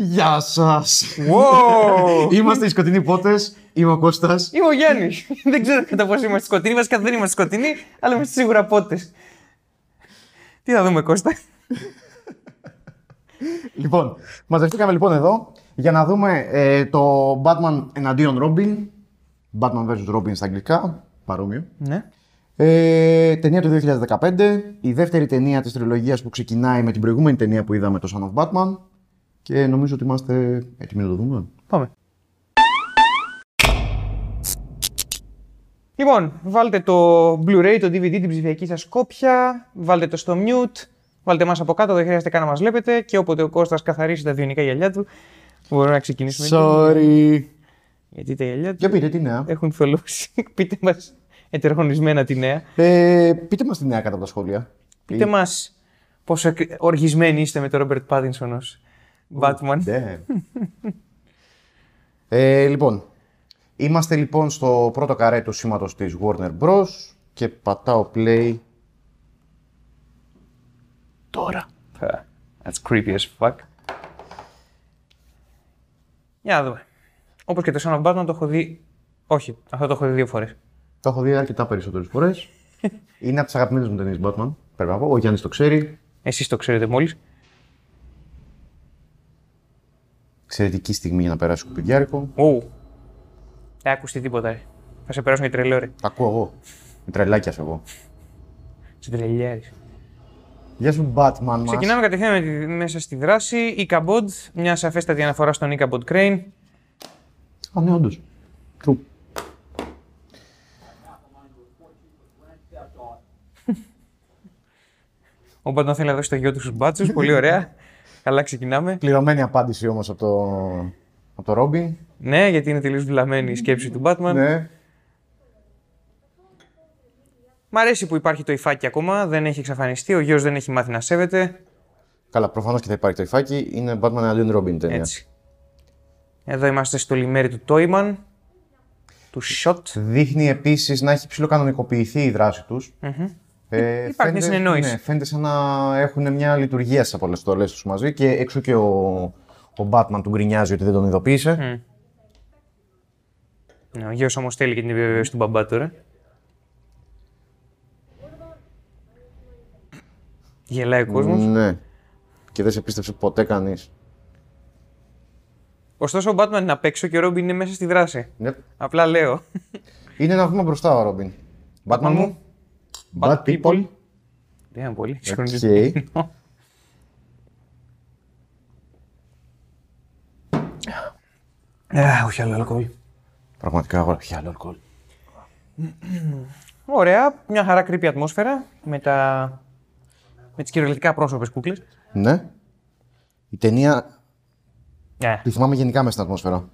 Γεια σας! Wow! Είμαστε οι σκοτεινοί πότες. Είμαι ο Κώστας. Είμαι ο Γιάννης. δεν ξέρω κατά πόσο είμαστε σκοτεινοί. Βασικά δεν είμαστε σκοτεινοί, αλλά είμαστε σίγουρα πότες. Τι θα δούμε, Κώστα; Λοιπόν, μαζευτήκαμε λοιπόν εδώ για να δούμε ε, το Batman εναντίον Robin. Batman vs. Robin στα αγγλικά. Παρόμοιο. ναι. Ε, ταινία του 2015. Η δεύτερη ταινία της τριλογίας που ξεκινάει με την προηγούμενη ταινία που είδαμε, το Son of Batman. Και νομίζω ότι είμαστε έτοιμοι να το δούμε. Πάμε. Λοιπόν, βάλτε το Blu-ray, το DVD, την ψηφιακή σας κόπια, βάλτε το στο mute, βάλτε μας από κάτω, δεν χρειάζεται καν να μας βλέπετε και όποτε ο Κώστας καθαρίσει τα βιονικά γυαλιά του, μπορούμε να ξεκινήσουμε. Sorry. Γιατί τα γυαλιά του Για πείτε τι νέα; έχουν θολώσει. Πείτε μας ετερχονισμένα τη νέα. Ε, πείτε μας τη νέα κάτω από τα σχόλια. Πείτε μας πόσο εκ- οργισμένοι είστε με τον Ρόμπερτ Πάτινσον ως Batman. Ναι. ε, λοιπόν, είμαστε λοιπόν στο πρώτο καρέ του σήματος της Warner Bros. και πατάω play τώρα. That's creepy as fuck. Για να δούμε. Όπως και το Son of Batman το έχω δει... Όχι, αυτό το έχω δει δύο φορές. Το έχω δει αρκετά περισσότερες φορές. Είναι από τις αγαπημένες μου ταινίες Batman, πρέπει να πω. Ο Γιάννης το ξέρει. Εσείς το ξέρετε μόλις. Εξαιρετική στιγμή για να περάσει κουπιδιάρικο. Ου. Δεν ακουστεί τίποτα. Ρε. Θα σε περάσουν για τρελό, ρε. Τα ακούω εγώ. Με τρελάκια σε εγώ. Σε τρελιάρης. Γεια σου Batman μας. Ξεκινάμε κατευθείαν με τη- μέσα στη δράση. Η Ichabod, μια σαφέστατη αναφορά στον Ichabod Crane. Α, ναι, όντως. True. Ο Batman θέλει να δώσει το γιο του στους μπάτσους. Πολύ ωραία. Καλά ξεκινάμε. Πληρωμένη απάντηση όμως από το, από το Robin. Ναι, γιατί είναι τελείως βλαμμένη η σκέψη του Batman. Ναι. Μ' αρέσει που υπάρχει το υφάκι ακόμα, δεν έχει εξαφανιστεί, ο γιος δεν έχει μάθει να σέβεται. Καλά, προφανώς και θα υπάρχει το υφάκι. Είναι Batman εναντίον Robin η ταινία. Έτσι. Εδώ είμαστε στο λιμέρι του Toyman, του Shot. Δείχνει επίσης να έχει ψηλοκανονικοποιηθεί η δράση τους. Ε, Υπάρχει μια συνεννόηση. Ναι, φαίνεται σαν να έχουν μια λειτουργία στι αποστολέ τους μαζί και έξω και ο, ο Batman του γκρινιάζει ότι δεν τον ειδοποίησε. Ναι, ο γιος όμως θέλει και την επιβεβαίωση του μπαμπά τώρα. Γελάει ο κόσμος. Ναι. Και δεν σε πίστεψε ποτέ κανείς. Ωστόσο ο Batman είναι απ' έξω και ο Robin είναι μέσα στη δράση. Yep. Απλά λέω. Είναι ένα βήμα μπροστά ο Robin. Batman μου. Bad people. Δεν είναι πολύ Οκ. συγχρονισμένο. Α, όχι άλλο αλκοόλ. Πραγματικά αγόρι. Ποια άλλο αλκοόλ. Ωραία, μια χαρά creepy ατμόσφαιρα με, τα... με τις κυριολεκτικά πρόσωπες κούκλες. Ναι. Η ταινία Ναι. τη θυμάμαι γενικά μέσα στην ατμόσφαιρα.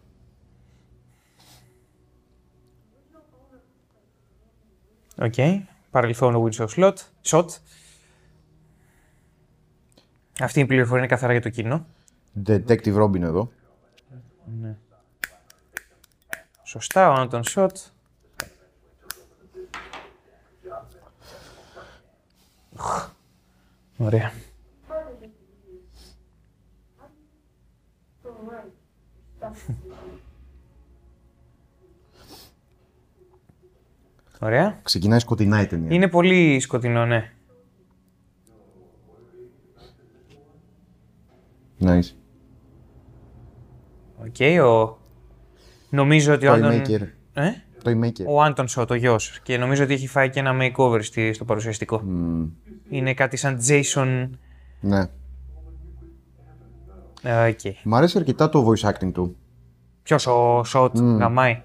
Οκ. Παρελθόν ο Winslow Schott. Schott. Αυτή η πληροφορία είναι καθαρά για το κοινό. Detective Robin εδώ. Σωστά, ο Anton Schott. Ωραία. Ωραία. Ξεκινάει σκοτεινά η ταινία. Είναι πολύ σκοτεινό, ναι. Nice. OK, ο... Νομίζω ότι ο Anton... Toymaker. Ε; Toymaker. Ο Anton Schott, ο γιος. Και νομίζω ότι έχει φάει και ένα makeover στη, στο παρουσιαστικό. Είναι κάτι σαν Jason... Ναι. Ε, Οκ. Μ' αρέσει αρκετά το voice acting του. Ποιος, ο Schott, γαμάει.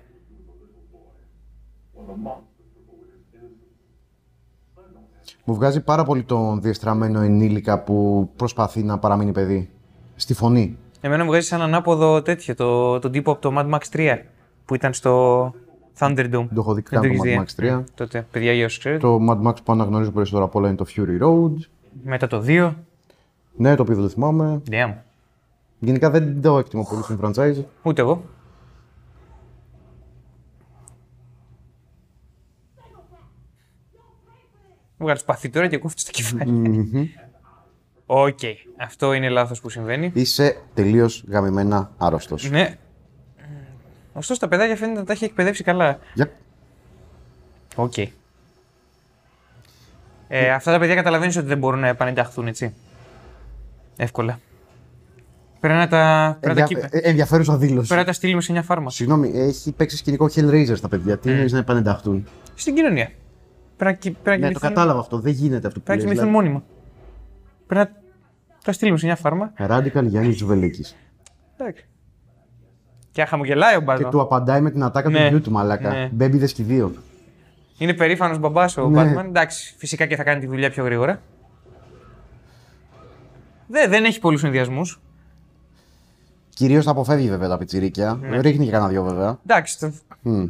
Μου βγάζει πάρα πολύ τον διεστραμμένο ενήλικα που προσπαθεί να παραμείνει παιδί. Στη φωνή. Εμένα μου βγάζει σαν ανάποδο τέτοιο, το, τον τύπο από το Mad Max 3 που ήταν στο Thunderdome. Το έχω δει Δεν καν το έχεις δει, Mad ε; Max 3. Τότε, παιδιά, για όσους ξέρετε. Το Mad Max που αναγνωρίζω περισσότερο απ' όλα είναι το Fury Road. Μετά το 2. Ναι, το οποίο δεν θυμάμαι. Damn. Γενικά δεν το εκτιμώ πολύ στην franchise. Ούτε εγώ. Βγάλεις σπαθί τώρα και κόφτεις το κεφάλι. Οκ. Αυτό είναι λάθος που συμβαίνει. Είσαι τελείως γαμημένα άρρωστος. Ναι. Ωστόσο τα παιδάκια φαίνεται να τα έχει εκπαιδεύσει καλά. Για... Οκ. Ε, αυτά τα παιδιά καταλαβαίνεις ότι δεν μπορούν να επανενταχθούν, έτσι. Εύκολα. Πρέπει να τα, πρέπει να τα, Ενδια... κοι- ε, Ενδιαφέρουσα δήλωση. πρέπει να τα στείλουμε σε μια φάρμα. Συγγνώμη, έχει παίξει σκηνικό Hellraiser στα παιδιά. Ε. Τι εννοείς να επανενταχθούν; Στην κοινωνία. Πρέπει να, κοι- πρέπει να Ναι, το κοιμηθούν- κατάλαβα αυτό. Δεν γίνεται αυτό που Πρέπει να λες. κοιμηθούν μόνιμα. Πρέπει να τα στείλουμε σε μια φάρμα. Δηλαδή, Radical Γιάννης Ζουβελίκη. Εντάξει. Και χαμογελάει ο Και Μπάζο. του απαντάει με την ατάκα Ναι. του γιού του μαλάκα. Ναι. Μπέμπιδες και οι δύο. Είναι περήφανος μπαμπάς ο Ναι. Batman. Εντάξει, φυσικά και θα κάνει τη δουλειά πιο γρήγορα. Δεν, δεν έχει πολλούς συνδυασμού. Κυρίως τα αποφεύγει βέβαια τα πιτσιρίκια. Ναι. Ρίχνει και κανένα δυο βέβαια. Εντάξει, το... Μμ.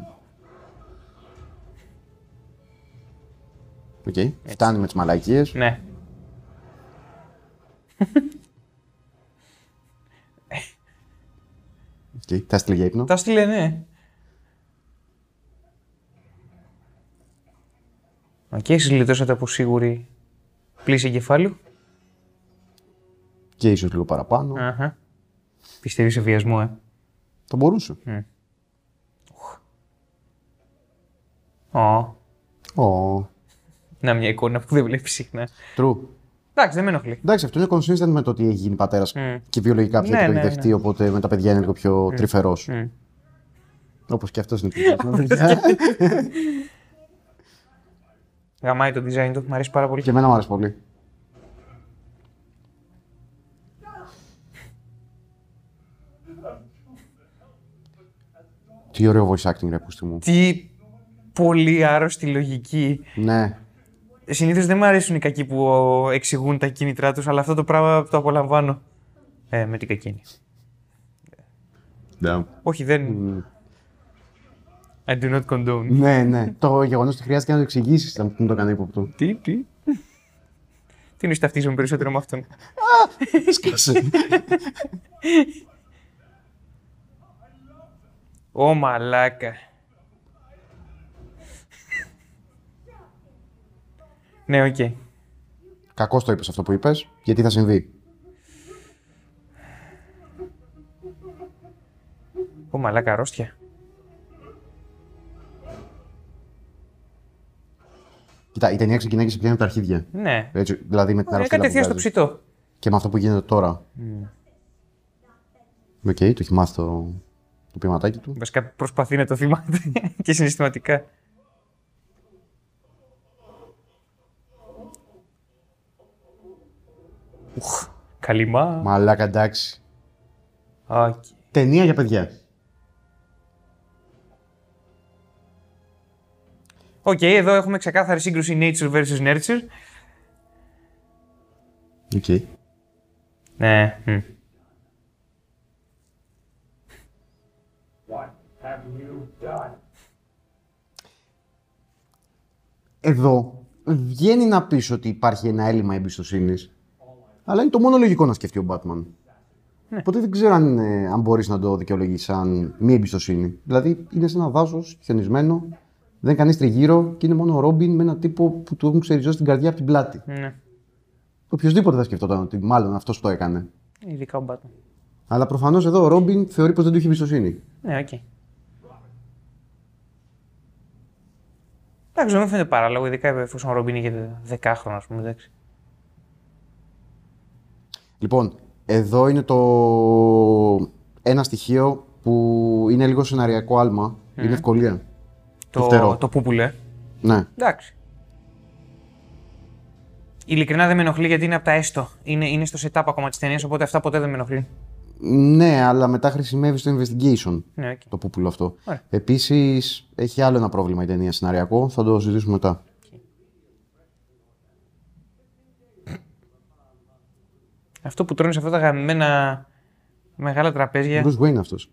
Οκ. Φτάνει με τις μαλακίες. ναι. Okay. Θα στείλει για ύπνο. Τα στείλε, ναι. Οκ, εσείς γλιτώσατε από σίγουρη πλύση εγκεφάλου. Και ίσως λίγο παραπάνω. Αχα. Πιστεύεις σε βιασμό, ε; Θα μπορούσε. Ω. Ω. Να μια εικόνα που δεν βλέπεις συχνά. True. Εντάξει, δεν με ενοχλεί. Εντάξει, αυτό είναι consistent με το ότι έχει γίνει πατέρας Μμ. και βιολογικά πια Ναι, και το ναι, έχει δεχτεί, οπότε με τα παιδιά είναι λίγο πιο τρυφερός. Μμ. Όπως και αυτός είναι πιο παιδιά. Γαμάει το design του, μου αρέσει πάρα πολύ. και εμένα μου άρεσε πολύ. Τι ωραίο voice acting, ρε πούστη μου. Τι πολύ άρρωστη λογική. Ναι. Συνήθως δεν μου αρέσουν οι κακοί που εξηγούν τα κίνητρά τους, αλλά αυτό το πράγμα το απολαμβάνω. Ε, με την κακίνη. Όχι, δεν. I do not condone. Ναι, ναι. το γεγονός ότι χρειάζεται να το εξηγήσεις ήταν που μου το έκανε ύποπτο. Τι, τι; Τι είναι ταυτίζομαι περισσότερο με αυτόν; Σκάσε. Ω μαλάκα. Ναι, οκ. Κακό το είπες αυτό που είπες, γιατί θα συμβεί. Ω μαλάκα, αρρώστια. Κοίτα, η ταινία ξεκινάει και σε πιάνει από τα αρχίδια. Ναι. Έτσι, δηλαδή με την Είναι αρρώστια που κατευθείαν στο βγάζεις. ψητό. Και με αυτό που γίνεται τώρα. Οκ, το έχει μάθει το, το ποιηματάκι του. Βασικά προσπαθεί να το θυμάται και συναισθηματικά. Ουχ, καλημά. Μαλάκα, εντάξει. Οκ. Ταινία για παιδιά. Οκ, εδώ έχουμε ξεκάθαρη σύγκρουση nature versus nurture. Οκ. Ναι. μμ. Εδώ βγαίνει να πεις ότι υπάρχει ένα έλλειμμα εμπιστοσύνης. Αλλά είναι το μόνο λογικό να σκεφτεί ο Batman. Οπότε δεν ξέρω αν, είναι- αν μπορείς να το δικαιολογήσεις σαν μη εμπιστοσύνη. Δηλαδή είναι σε ένα δάσος χιονισμένο, δεν είναι κανείς τριγύρω και είναι μόνο ο Ρόμπιν με έναν τύπο που του έχουν ξεριζώσει την καρδιά από την πλάτη. Ναι. Οποιοσδήποτε θα σκεφτόταν ότι μάλλον αυτός το έκανε. Ειδικά ο Batman. Αλλά προφανώς εδώ ο Ρόμπιν θεωρεί πως δεν του έχει εμπιστοσύνη. Ναι, οκ. Εντάξει, δεν μου φαίνεται παράλογο, ειδικά εφόσον ο Ρόμπιν είχε 10 χρόνια, ας πούμε. Εντάξει. Λοιπόν, εδώ είναι το ένα στοιχείο που είναι λίγο σεναριακό άλμα. Είναι ευκολία. Το, φτερό. το πούπουλο. Ναι. Εντάξει. Ειλικρινά δεν με ενοχλεί γιατί είναι από τα έστω. Είναι, είναι στο setup ακόμα της ταινίας, οπότε αυτά ποτέ δεν με ενοχλούν. Ναι, αλλά μετά χρησιμεύει στο investigation Ναι, οκ. το πούπουλο αυτό. Ωραία. Επίσης, έχει άλλο ένα πρόβλημα η ταινία σεναριακό. Θα το συζητήσουμε μετά. Αυτό που τρώνε σε αυτά τα γαμημένα μεγάλα τραπέζια. Bruce Wayne αυτός.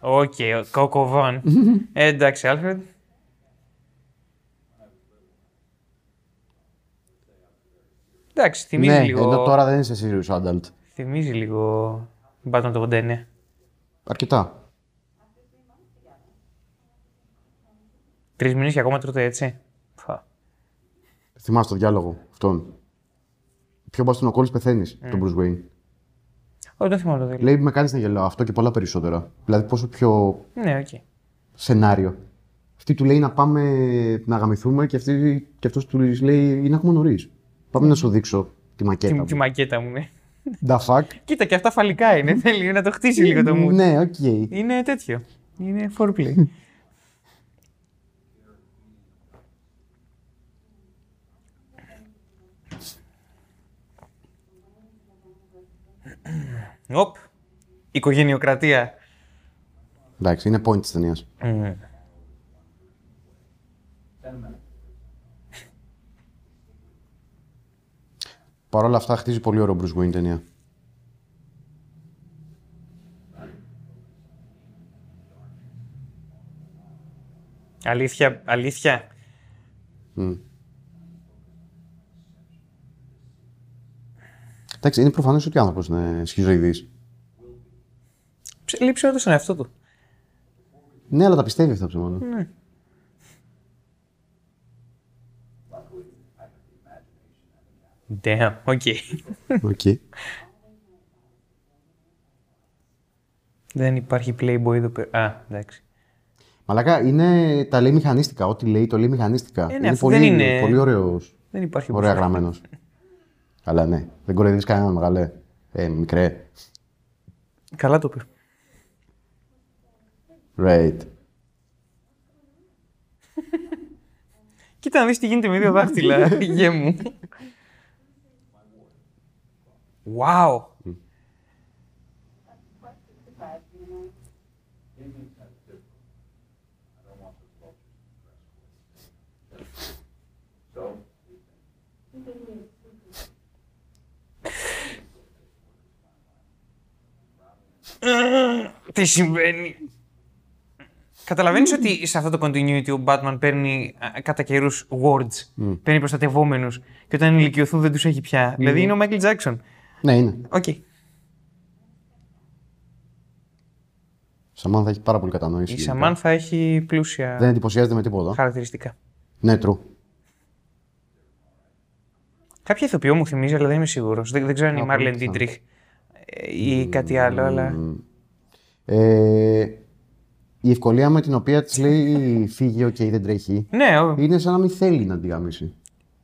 Οκ, ο Κοκοβάν. ε, εντάξει, Άλφρεντ. Εντάξει, θυμίζει Ναι, λίγο. ενώ τώρα δεν είσαι serious adult. Θυμίζει λίγο. Batman το 89. Αρκετά. Τρεις μήνες και ακόμα τρώτε έτσι. Φα. Θυμάσαι το διάλογο αυτόν. Πιο μπας στον ο Κόλλη πεθαίνεις, τον Bruce Wayne. Όχι, δεν θυμάμαι το δηλαδή. Λέει με κάνει να γελάω αυτό και πολλά περισσότερα. Δηλαδή πόσο πιο Ναι, οκ. σενάριο. Αυτή του λέει να πάμε να γαμηθούμε και, αυτή, και αυτός του λέει είναι ακόμα νωρίς. Πάμε να σου δείξω τη μακέτα Τη, μου. τη μακέτα μου, ναι. The fuck; Κοίτα, και αυτά φαλικά είναι. Θέλει να το χτίσει λίγο το mood. ναι, οκ. Είναι τέτοιο. Είναι foreplay. Οπ. Οικογενειοκρατία. Εντάξει, είναι point της ταινίας. Παρ' όλα αυτά χτίζει πολύ ωραίο Bruce Wayne ταινία. Αλήθεια, αλήθεια. Εντάξει, είναι προφανές ότι ο άνθρωπος είναι σχιζοειδής. Ψ- Λείψε όντως τον εαυτό του. Ναι, αλλά τα πιστεύει αυτά ψέματα. Damn, οκ. Οκ. Δεν υπάρχει Playboy εδώ πέρα. Α, εντάξει. Μαλάκα, είναι, τα λέει μηχανίστικα. Ό,τι λέει, το λέει μηχανίστικα. ναι, είναι αυτό πολύ, δεν είναι- πολύ ωραίος, Δεν υπάρχει ωραία μπροστά. Γραμμένο. Αλλά ναι, δεν κοροϊδεύεις κανέναν μεγάλε. Ε, μικρέ. Καλά το είπε. Right. Κοίτα να δεις τι γίνεται με δύο δάχτυλα, γε μου. Wow. Τι συμβαίνει; Καταλαβαίνεις ότι σε αυτό το continuity ο Batman παίρνει α, κατά καιρούς wards. Παίρνει προστατευόμενους και όταν ηλικιωθούν δεν τους έχει πια. Δηλαδή είναι ο Michael Jackson. Ναι, είναι. Οκ. Σαμάνθα έχει πάρα πολύ κατανόηση. Η γενικά. Σαμάν θα έχει πλούσια Δεν εντυπωσιάζεται με τίποτα. χαρακτηριστικά. Ναι, true. Κάποια ηθοποιό μου θυμίζει, αλλά δεν είμαι σίγουρος. Δεν, δεν ξέρω αν είναι η Α, πολύ Μάρλεν πιθανό. Ντίτριχ ή κάτι άλλο, αλλά. Ε, η ευκολία με την οποία της λέει φύγε, οκ, δεν τρέχει, Ναι, ο- είναι σαν να μην θέλει να τη γαμήσει.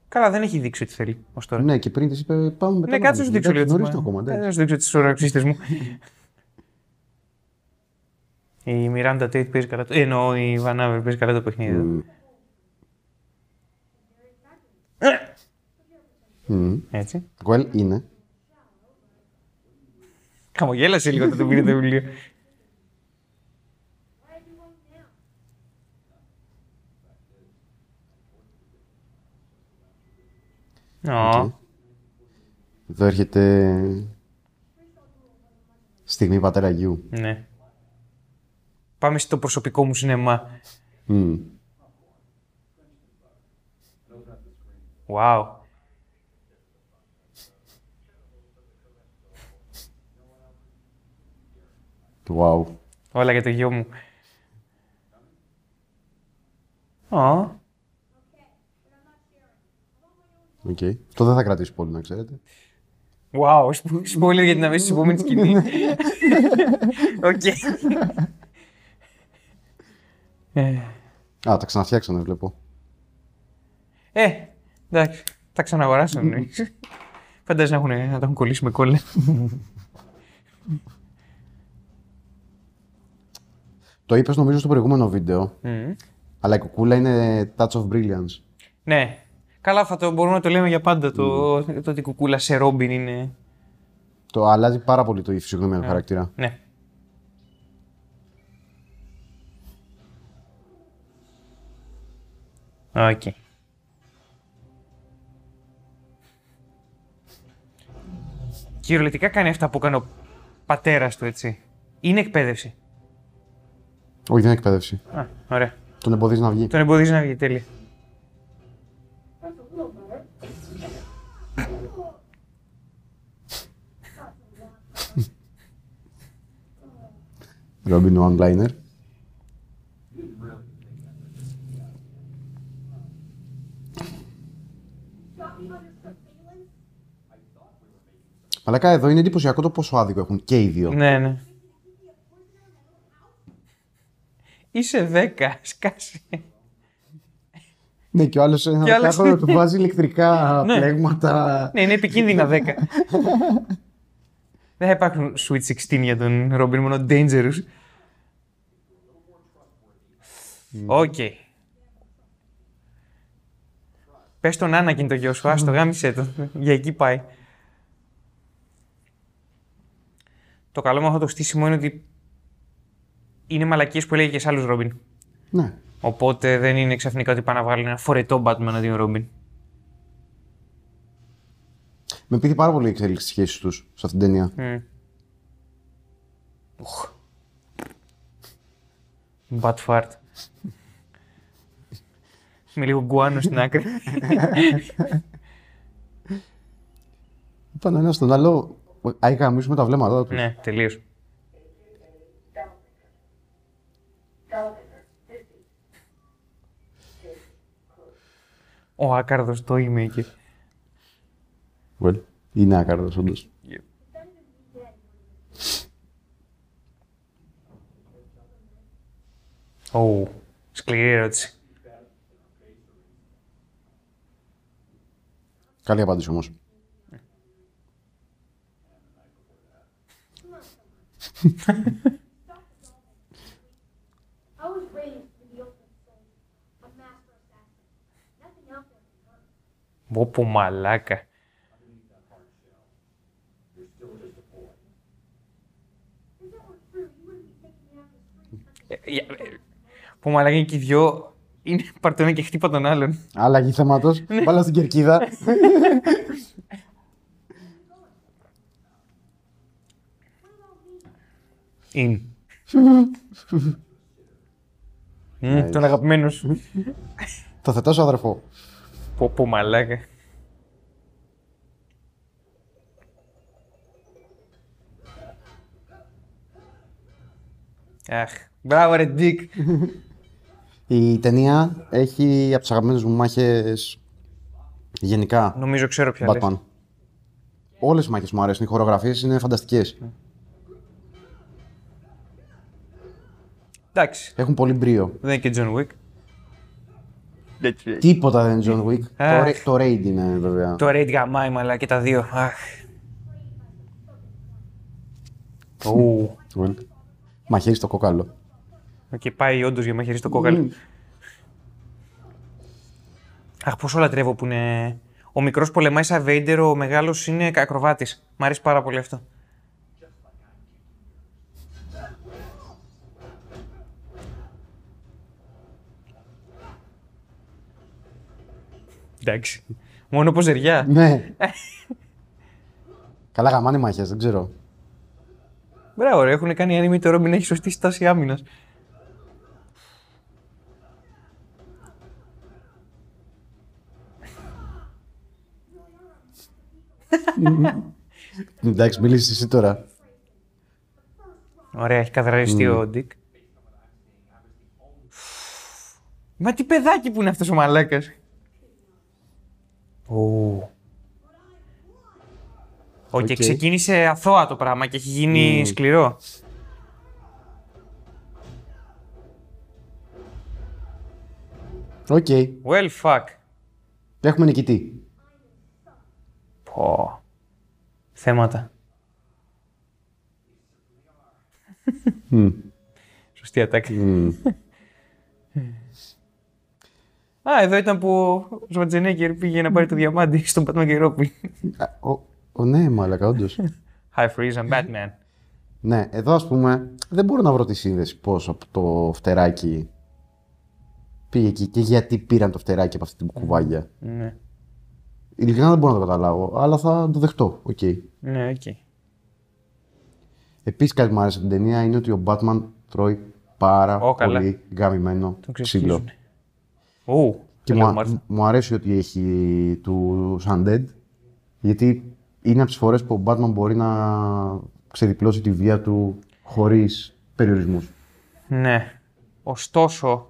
καλά, δεν έχει δείξει ότι θέλει ως τώρα. Ναι, και πριν της είπε πάμε μετά. Ναι, κάτσε να σου δείξω λίγο. τις Νωρί μα- το ακόμα. Κάτσε εντάξει. να σου δείξω τους ουρανοξύστες μου. Η Miranda Tate παίζει καλά το. ε, Εννοώ η Vanaver παίζει καλά το παιχνίδι. εδώ. Μμμ. Έτσι. Well, είναι. Χαμογέλασε λίγο όταν το πήρε το βιβλίο. Ω, Εδώ έρχεται στιγμή πατέρα γιου. ναι. Πάμε στο προσωπικό μου σινεμά. Μμ. Wow. Wow. Όλα για το γιο μου. Ω, Οκ. Αυτό δεν θα κρατήσει πολύ, να ξέρετε. wow. spo- Spoiler για την αμέσως επόμενη σκηνή. Οκ. Ε, Α, τα ξαναφτιάξανε, βλέπω. Ε, εντάξει. Τα ξαναγοράσαν. ναι. Φαντάζεσαι να, έχουν, να τα έχουν κολλήσει με κόλλα. Το είπες νομίζω στο προηγούμενο βίντεο, Μμμ. αλλά η κουκούλα είναι touch of brilliance. Ναι. Καλά, θα το μπορούμε να το λέμε για πάντα. Το, το ότι η κουκούλα σε Ρόμπιν είναι. Το αλλάζει πάρα πολύ το η φυσιογνωμία του χαρακτήρα. Ναι. Οκ. Κυριολεκτικά κάνει αυτά που έκανε ο πατέρας του, έτσι. Είναι εκπαίδευση. Όχι, δεν εκπαίδευση. Τον εμποδίζεις να βγει. Τον εμποδίζεις να βγει, τέλεια. Ρόμπιν ο One-Liner. Εδώ είναι εντυπωσιακό το πόσο άδικο έχουν και οι δύο. Ναι, ναι. Είσαι 10, σκάσει. Ναι, και ο άλλος ένα Και ο άλλος- δεκάχρονο του βάζει ηλεκτρικά Ναι. πλέγματα. Ναι, είναι επικίνδυνα 10. Δεν θα υπάρχουν Sweet 16 για τον Ρόμπιν, μόνο Dangerous. Οκ. Πες τον Άνακιν το γιο σου, άστο, γάμησέ το. Για εκεί πάει. Το καλό με αυτό το στήσιμο είναι ότι είναι μαλακίες που έλεγε και σε άλλους Ρόμπιν. Ναι. Οπότε δεν είναι ξαφνικά ότι πάνε να βγάλουν ένα φορετό Batman αντί Ρόμπιν. Με πείθει πάρα πολύ η εξέλιξη τη σχέση τους σε αυτήν την ταινία. Mm. Ουχ. Bad fart. Με λίγο γκουάνο στην άκρη. Είπαν ένα στον άλλο. Άι γαμίσουμε τα βλέμματά τους. ναι, τελείως. Ο άκαρδος το e-maker. Well, είναι άκαρδος, όντως. Ω, σκληρή ερώτηση. Καλή απάντηση όμως. I was raised in the open soul, a master assassin. Nothing out there can hurt me. Πω πω μαλάκα. If that were true, you wouldn't be taking me out the street. Ε, για- ε, Πω μαλάκα είναι και οι δυο. Είναι παρτενό και χτύπα τον άλλον. Άλλαγη θέματος. Ναι. Βάλα στην κερκίδα. Είναι. Μμ, Τον αγαπημένος σου. Το θετά σου αδερφό. Πω πω μαλάκα. Αχ, μπράβο ρε Dick. Η ταινία έχει από τις αγαπημένες μου μάχες γενικά. Νομίζω ξέρω ποια λες. Batman. Όλες οι μάχες μου αρέσουν. Οι χορογραφίες είναι φανταστικές. Εντάξει, Έχουν πολύ μπρίο. δεν είναι και John Wick. Τίποτα δεν είναι John Wick. το, Αχ. Ra- το Raid είναι βέβαια. Το Raid γαμάει μαλάκα και τα δύο. Αχ. Ου. Well. Μαχαίρι στο κόκαλο. Και πάει όντως για μαχαίρι στο κόκαλο. Αχ, πόσο λατρεύω που είναι. Ο μικρός πολεμάει σαν Vader, ο μεγάλος είναι ακροβάτης. Μ' αρέσει πάρα πολύ αυτό. Εντάξει. Μόνο ποζεριά. ναι. Καλά γαμάνε μάχες, δεν ξέρω. Μπράβο, ρε, έχουν κάνει anime το Robin έχει σωστή στάση άμυνας. Εντάξει, μιλήσεις εσύ τώρα. Ωραία, έχει καθαριστεί ο Dick. Μα τι παιδάκι που είναι αυτός ο μαλάκας. Ω. Οκ, και Οκ. ξεκίνησε αθώα το πράγμα και έχει γίνει σκληρό. Οκ. Well, fuck. Έχουμε νικητή. Πω. Θέματα. Σωστή ατάκη. Α, εδώ ήταν που ο Σβατζενέγκερ πήγε να πάρει το διαμάντι στον Πατμά και Ρόπι. Α, Ο, ο, ναι, μαλακα, όντως. Hi, Freeze, I'm Batman. ναι, εδώ ας πούμε δεν μπορώ να βρω τη σύνδεση πώς από το φτεράκι πήγε εκεί και γιατί πήραν το φτεράκι από αυτή την κουβάγια. Ναι, Ειλικρινά δεν μπορώ να το καταλάβω, αλλά θα το δεχτώ. Οκ. ναι, οκ. Επίσης κάτι που μου άρεσε από την ταινία είναι ότι ο Batman τρώει πάρα Ω, καλά. πολύ γαμημένο Τον ξύλο. Ξεσκίζουνε. Ου, Και το λέω, μου, Μάρθα. μου αρέσει ότι έχει τους Undead, γιατί είναι από τις φορές που ο Batman μπορεί να ξεδιπλώσει τη βία του χωρίς περιορισμούς. Ναι. Ωστόσο,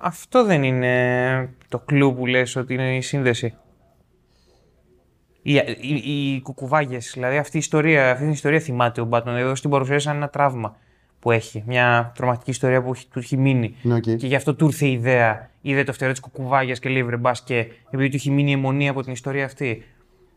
Αυτό δεν είναι το κλου που λες ότι είναι η σύνδεση. Οι, οι, οι κουκουβάγιες, δηλαδή αυτή η ιστορία, αυτή την ιστορία θυμάται ο Batman. Εδώ στην παρουσίαση σαν ένα τραύμα που έχει. Μια τρομακτική ιστορία που έχει- του έχει μείνει. Ναι, οκ. Και γι' αυτό του ήρθε η ιδέα. Είδε το φτερό της κουκουβάγιας και λέει βρε μπας και επειδή του έχει μείνει η εμμονή από την ιστορία αυτή.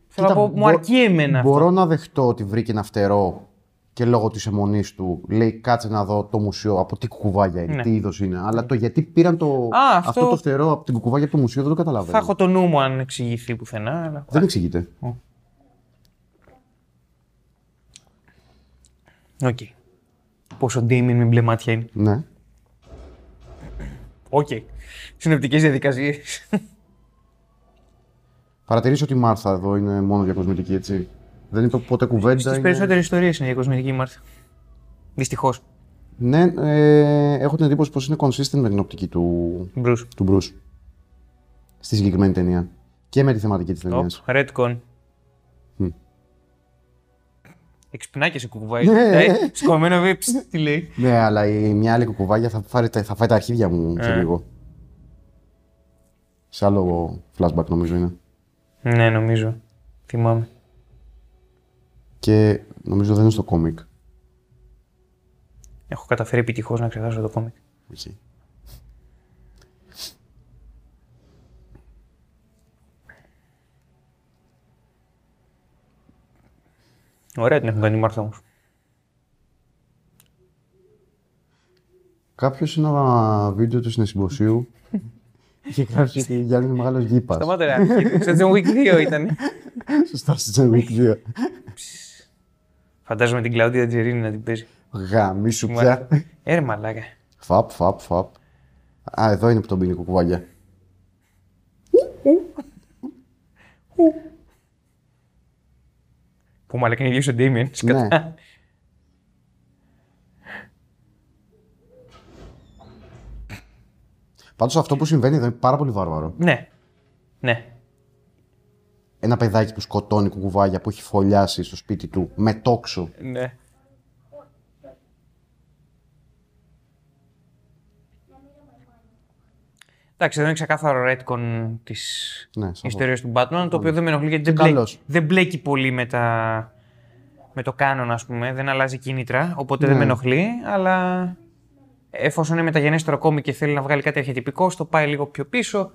Θέλω να Κοίτα, πω, μου μπο- αρκεί εμένα Μπορώ αυτό. να δεχτώ ότι βρήκε ένα φτερό και λόγω της εμμονής του λέει κάτσε να δω το μουσείο από τι κουκουβάγια είναι, Ναι. τι είδος είναι. Αλλά το γιατί πήραν το, Α, αυτό- το φτερό από την κουκουβάγια από το μουσείο δεν το καταλαβαίνω. Θα έχω το νου μου αν εξηγηθεί πουθενά. Αλλά... Δεν εξηγείται. Οκ. Πόσο Damian με μπλε μάτια είναι. Ναι. Οκ. Συνοπτικέ διαδικασίες. Παρατηρήσω ότι η Μάρθα εδώ είναι μόνο για κοσμητική, έτσι. Δεν είπε ποτέ κουβέντα. Στις είναι- περισσότερες ιστορίες είναι η κοσμητική Μάρθα. Δυστυχώς. Ναι, ε, έχω την εντύπωση πως είναι consistent με την οπτική του, Μπρου. του Bruce. Στη συγκεκριμένη ταινία. Και με τη θεματική της ταινίας. Redcon. Εξυπνάκια σε κουκουβάει. Ναι. Ε, Σκομμένο βέβαια, ψ, τι λέει. Ναι, αλλά η μια άλλη κουκουβάγια θα, φάρει, τα- θα φάει τα αρχίδια μου σε Ε. λίγο. Σε άλλο flashback νομίζω είναι. Ναι, νομίζω. Θυμάμαι. Και νομίζω δεν είναι στο κόμικ. Έχω καταφέρει επιτυχώς να ξεχάσω το κόμικ. Εκεί. Ωραία την έχουν κάνει η Μάρθα όμως. Κάποιος σε ένα βίντεο του συναισθηματικού είχε γράψει ότι Γιάννη είναι μεγάλος γήπας. Σταμάτα ρε. αρχίδι. Στο John Wick 2 ήταν. Σωστά, στο John Wick 2. Φαντάζομαι την Κλαούντια Τζερίνη να την παίζει. Γάμι σου πια. Ε, ρε μαλάκα. Φαπ, φαπ, φαπ. Α, εδώ είναι που τον πίνει η κουκουβάγια. Που μαλάκα είναι ίδιος ο Ντέιμιεν. Σκατά. Πάντως αυτό που συμβαίνει εδώ είναι πάρα πολύ βάρβαρο. Ναι. Ναι. Ένα παιδάκι που σκοτώνει κουκουβάγια που έχει φωλιάσει στο σπίτι του με τόξο. Ναι. Εντάξει, εδώ είναι ξεκάθαρο retcon της Ναι, σαφώς. ιστορίας του Batman, το οποίο δεν με ενοχλεί γιατί δεν Και μπλέκει, καλός. δεν μπλέκει πολύ με, τα... με το κάνον, ας πούμε. Δεν αλλάζει κίνητρα, οπότε Ναι. δεν με ενοχλεί, αλλά εφόσον είναι μεταγενέστερο κόμικ και θέλει να βγάλει κάτι αρχιετυπικό, το πάει λίγο πιο πίσω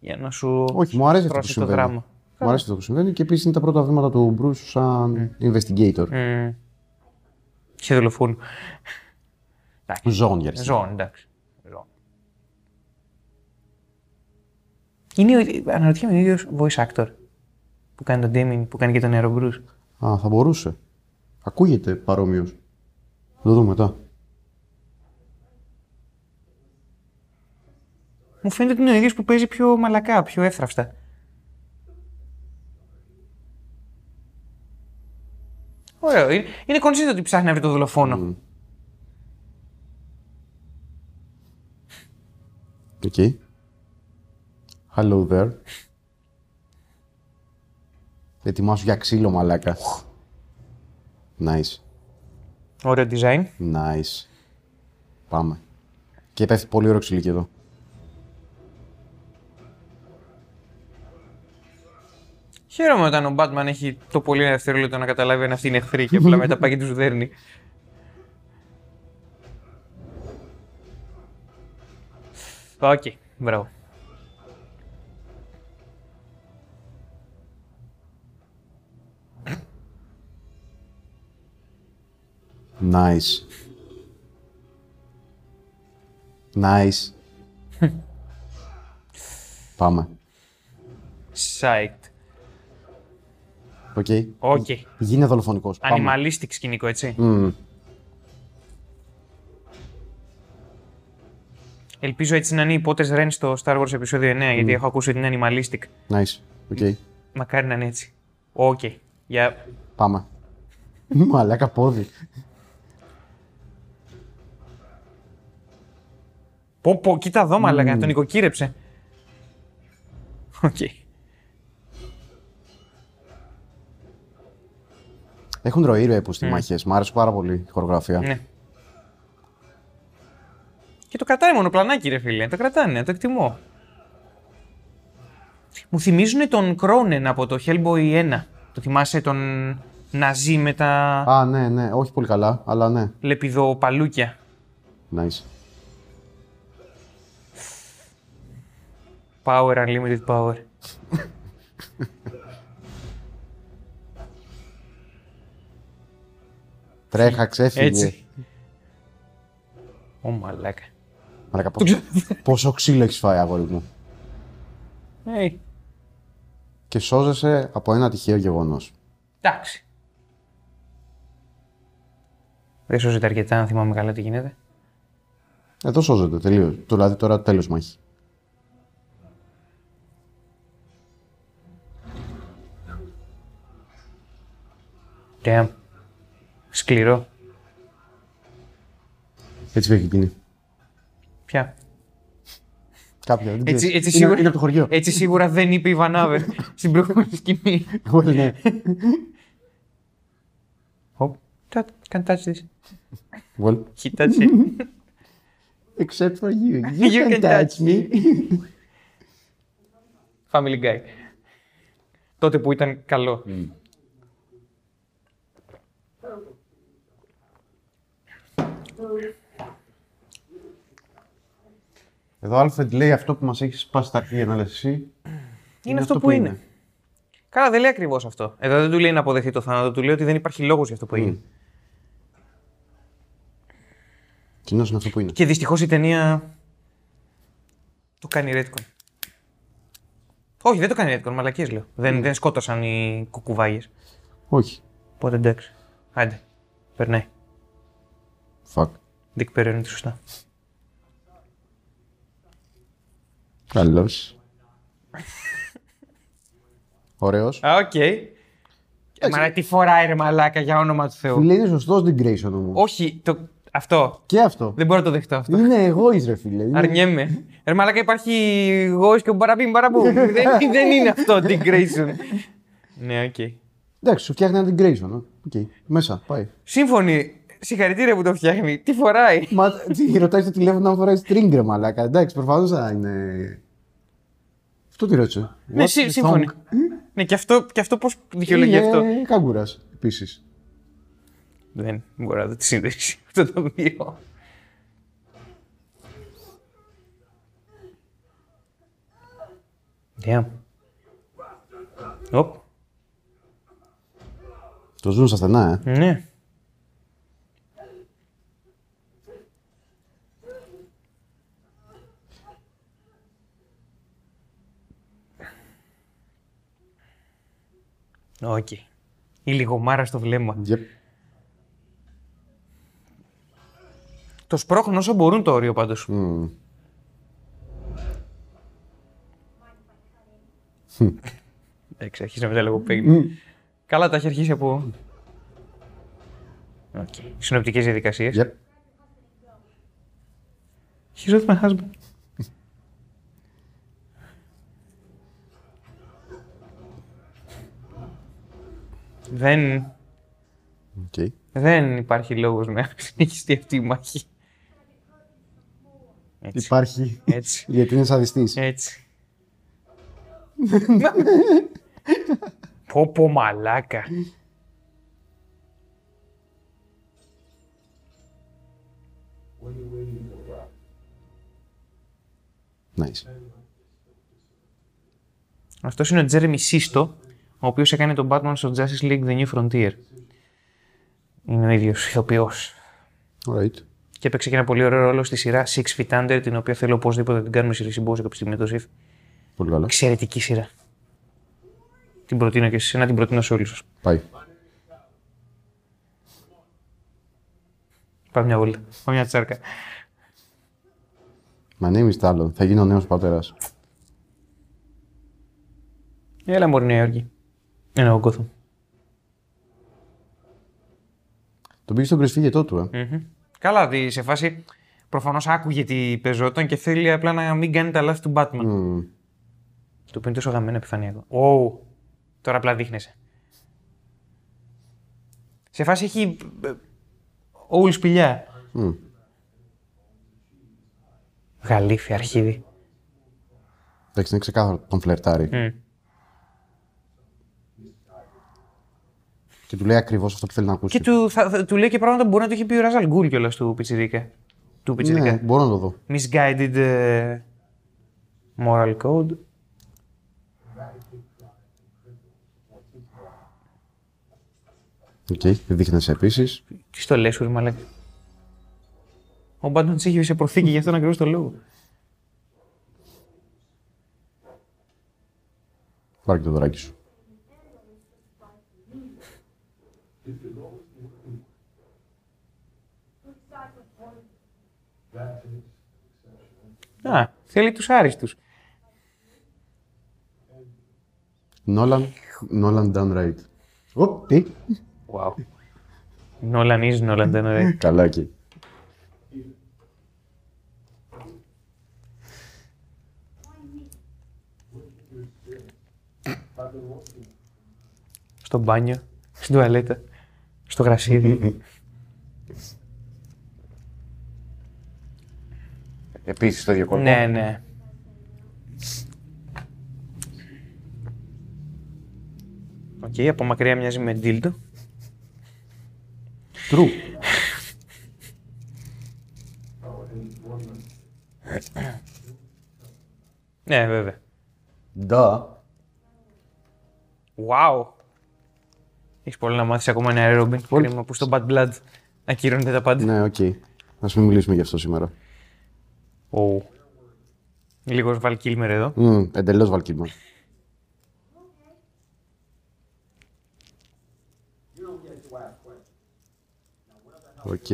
για να σου Όχι, μου αρέσει αυτό που στρώσει το συμβαίνει. δράμα. Μου αρέσει αυτό που συμβαίνει και επίσης είναι τα πρώτα βήματα του Bruce σαν investigator. Mm. Και δολοφόνο. Εντάξει. Ζών για αρχή. Ζώων, εντάξει. Είναι, ο- αναρωτιέμαι, είναι ο ίδιος voice actor που κάνει τον Damien, που κάνει και τον Nero Bruce. Α, θα μπορούσε. Ακούγεται παρόμοιος. Θα το δούμε μετά. Μου φαίνεται ότι είναι ο ίδιος που παίζει πιο μαλακά, πιο εύθραυστα. Ωραίο. Είναι, είναι consistent ότι ψάχνει να βρει το δολοφόνο. Ok. Hello there. Ετοιμάσου για ξύλο, μαλάκα. Nice. Ωραίο design. Nice. Πάμε. Και πέφτει πολύ ωραίο ξυλίκι εδώ. Χαίρομαι όταν ο Batman έχει το πολύ ένα δευτερόλεπτο να καταλάβει αν αυτοί είναι εχθροί και απλά μετά πάει και τους δέρνει. Οκ, μπράβο. Nice. Nice. Πάμε. Psyched. Ok. Ok. Γίνε δολοφονικός. Πάμε. Animalistic σκηνικό, έτσι. Μμμ. Ελπίζω έτσι να είναι οι ιππότες Ren στο Star Wars επεισόδιο 9, γιατί έχω ακούσει ότι είναι animalistic. Nice. Ok. Μακάρι να είναι έτσι. Οκ. Για... Πάμε. Μαλάκα πόδι. Πω, πω, κοίτα εδώ, μαλάκα, τον οικοκύρεψε. Οκ. Έχουν ροή ρε πούστη οι μάχες. Μ' άρεσε πάρα πολύ η χορογραφία. Ναι. Και το κρατάει μονοπλανάκι, ρε φίλε. Το κρατάνε, το εκτιμώ. Μου θυμίζουν τον Κρόνεν από το Hellboy 1. Το θυμάσαι τον Ναζί με τα Α, ναι, ναι. Όχι πολύ καλά, αλλά ναι. λεπιδοπαλούκια. Nice. Power, unlimited power. Τρέχα, ξέφυγε. Έτσι. Ω μαλάκα. Μαλάκα, πόσο, πόσο ξύλο έχεις φάει, αγόρι μου; Hey. Και σώζεσαι από ένα τυχαίο γεγονός. Εντάξει. Δεν σώζεται αρκετά, αν θυμάμαι καλά τι γίνεται. Εδώ σώζεται τελείως. Δηλαδή τώρα τέλος μάχη. Damn. Σκληρό. Έτσι φεύγει εκείνη. Πια. Κάποια. δεν Έτσι, πειράζει. έτσι, Είναι- σίγουρα, Είναι από το χωριό. έτσι σίγουρα δεν είπε η Βανάβερ στην προηγούμενη σκηνή. Εγώ ναι. Oh, that can touch this. Well, He touched it. except for you. You, You can, can touch touch me. Family Guy. Τότε που ήταν καλό. Εδώ Alfred λέει αυτό που μας έχεις σπάσει τα αρχεία να λες εσύ. Είναι, αυτό που είναι. Καλά, δεν λέει ακριβώς αυτό. Εδώ δεν του λέει να αποδεχτεί το θάνατο, του λέει ότι δεν υπάρχει λόγος για αυτό που έγινε. Κοινώ είναι αυτό που είναι. Και δυστυχώς η ταινία. το κάνει retcon. Όχι, δεν το κάνει retcon, μαλακίες λέω. Δεν, δεν σκότωσαν οι κουκουβάγιες. Όχι. Οπότε εντάξει. Άντε. Περνάει. Fuck. Dick Perry σωστά. Καλό. Ωραίος. Α, οκ. Μα τι φοράει ρε μαλάκα για όνομα του Θεού. Φίλε, είναι σωστός Dick Grayson όμως. Όχι, το... αυτό. Και αυτό. Δεν μπορώ να το δεχτώ αυτό. Είναι εγώ, ρε φίλε. Είναι... Αρνιέμαι. Ρε μαλάκα υπάρχει γόης και ο μπαραμπίμ μπαραμπού. δεν, δεν είναι αυτό την Grayson. ναι, οκ. Εντάξει, σου φτιάχνει ένα την Grayson. ε. Οκ. Μέσα, πάει. Σύμφωνοι. Συγχαρητήρια που το φτιάχνει. Τι φοράει; Μα τι ρωτάει στο τηλέφωνο αν φοράει string, ρε μαλάκα. Εντάξει, προφανώς θα είναι. Αυτό τι ρώτησε. Ναι, What σύ- the σύμφωνοι. thong? ναι, και αυτό, και αυτό πώς δικαιολογεί αυτό; Είναι κάγκουρα επίσης. Δεν μπορώ να δω τη σύνδεση αυτό το δύο. Damn. Οπ. Το ζουν στα στενά, ε. Ναι. Οκ. Η λιγομάρα στο βλέμμα. Yep. Το σπρώχνουν όσο μπορούν το όριο πάντως. Μμμ. Εντάξει, αρχίζει να μετά λίγο παίγνει. Καλά, τα έχει αρχίσει από. Οκ. Συνοπτικές διαδικασίες. Yep. He's with my husband. Δεν, Οκ. δεν υπάρχει λόγος να συνεχιστεί αυτή η μάχη. Έτσι. Υπάρχει. Έτσι. Γιατί είναι σαδιστής. Έτσι. πω πω μαλάκα. Nice. Αυτός είναι ο Τζέρεμι Σίστο, ο οποίος έκανε τον Batman στο Justice League The New Frontier. Είναι ο ίδιος ηθοποιός. Alright. Και έπαιξε και ένα πολύ ωραίο ρόλο στη σειρά Six Feet Under, την οποία θέλω οπωσδήποτε να την κάνουμε σε συμπόσιο κάποια στιγμή με το Σιφ. Πολύ καλά. Εξαιρετική σειρά. Την προτείνω και σε εσένα, την προτείνω σε όλους σας. Πάει. Πάμε μια βόλτα. Πάμε μια τσάρκα. My name is Talon. Θα γίνω ο νέος πατέρας. Έλα μωρή Νέα Υόρκη. Ένα ο Gotham. Τον πήγες στον κρυσφύγετό του, ε. Μμμ. Καλά, δι- σε φάση προφανώς άκουγε τι πεζόταν και θέλει απλά να μην κάνει τα λάθη του Batman. Μμμ. Το οποίο είναι τόσο γαμμένο επιφανειακό. Ω, τώρα απλά δείχνεσαι. Σε φάση έχει ε, όλη σπηλιά. Μμ. Γαλήφι, αρχίδι. Εντάξει, είναι ξεκάθαρο ότι τον φλερτάρει. Μμ. Και του λέει ακριβώς αυτό που θέλει να ακούσει. Και του, θα, θα- του λέει και πράγματα που μπορεί να του έχει πει ο Ράζαλ Γκούλ κιόλας του Πιτσιρίκα. Του Πιτσιρίκα. ναι, μπορώ να το δω. Misguided ε, moral code. Οκ, δείχνει επίσης. Τι το λες, ρε μαλάκα. Ο Batman τις είχε σε προθήκη για αυτόν ακριβώς το λόγο. Πάρε και το δωράκι σου. Α, θέλει τους άριστους. Νόλαν, Νόλαν done right. Ω, τι; Wow. Νόλαν is Νόλαν, δεν ωραία. Καλά εκεί. Στο μπάνιο, στην τουαλέτα, στο γρασίδι. Επίσης το ίδιο κόλπο. ναι, ναι. Οκ, από μακριά μοιάζει με dildo. True. Ναι, βέβαια. Duh. Wow. Έχεις πολύ να μάθεις ακόμα ρε Robin. Κρίμα που στο Bad Blood ακυρώνεται τα πάντα. Ναι, οκ. Α μην μιλήσουμε γι' αυτό σήμερα. Oh. Λίγος Val Kilmer εδώ. Mm, Εντελώς βαλκίμα. Οκ.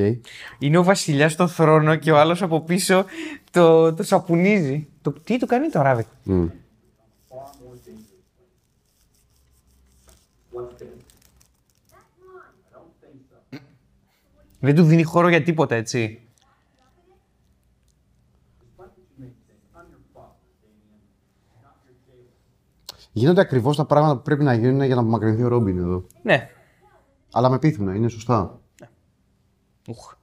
Είναι ο βασιλιάς στο θρόνο και ο άλλος από πίσω το, το σαπουνίζει. Το, τι του κάνει το ράβι. Μμ. Δεν του δίνει χώρο για τίποτα, έτσι. Γίνονται ακριβώς τα πράγματα που πρέπει να γίνουν για να απομακρυνθεί ο Ρόμπιν εδώ. Ναι. Αλλά με πείθουν, είναι σωστά. Ουχ.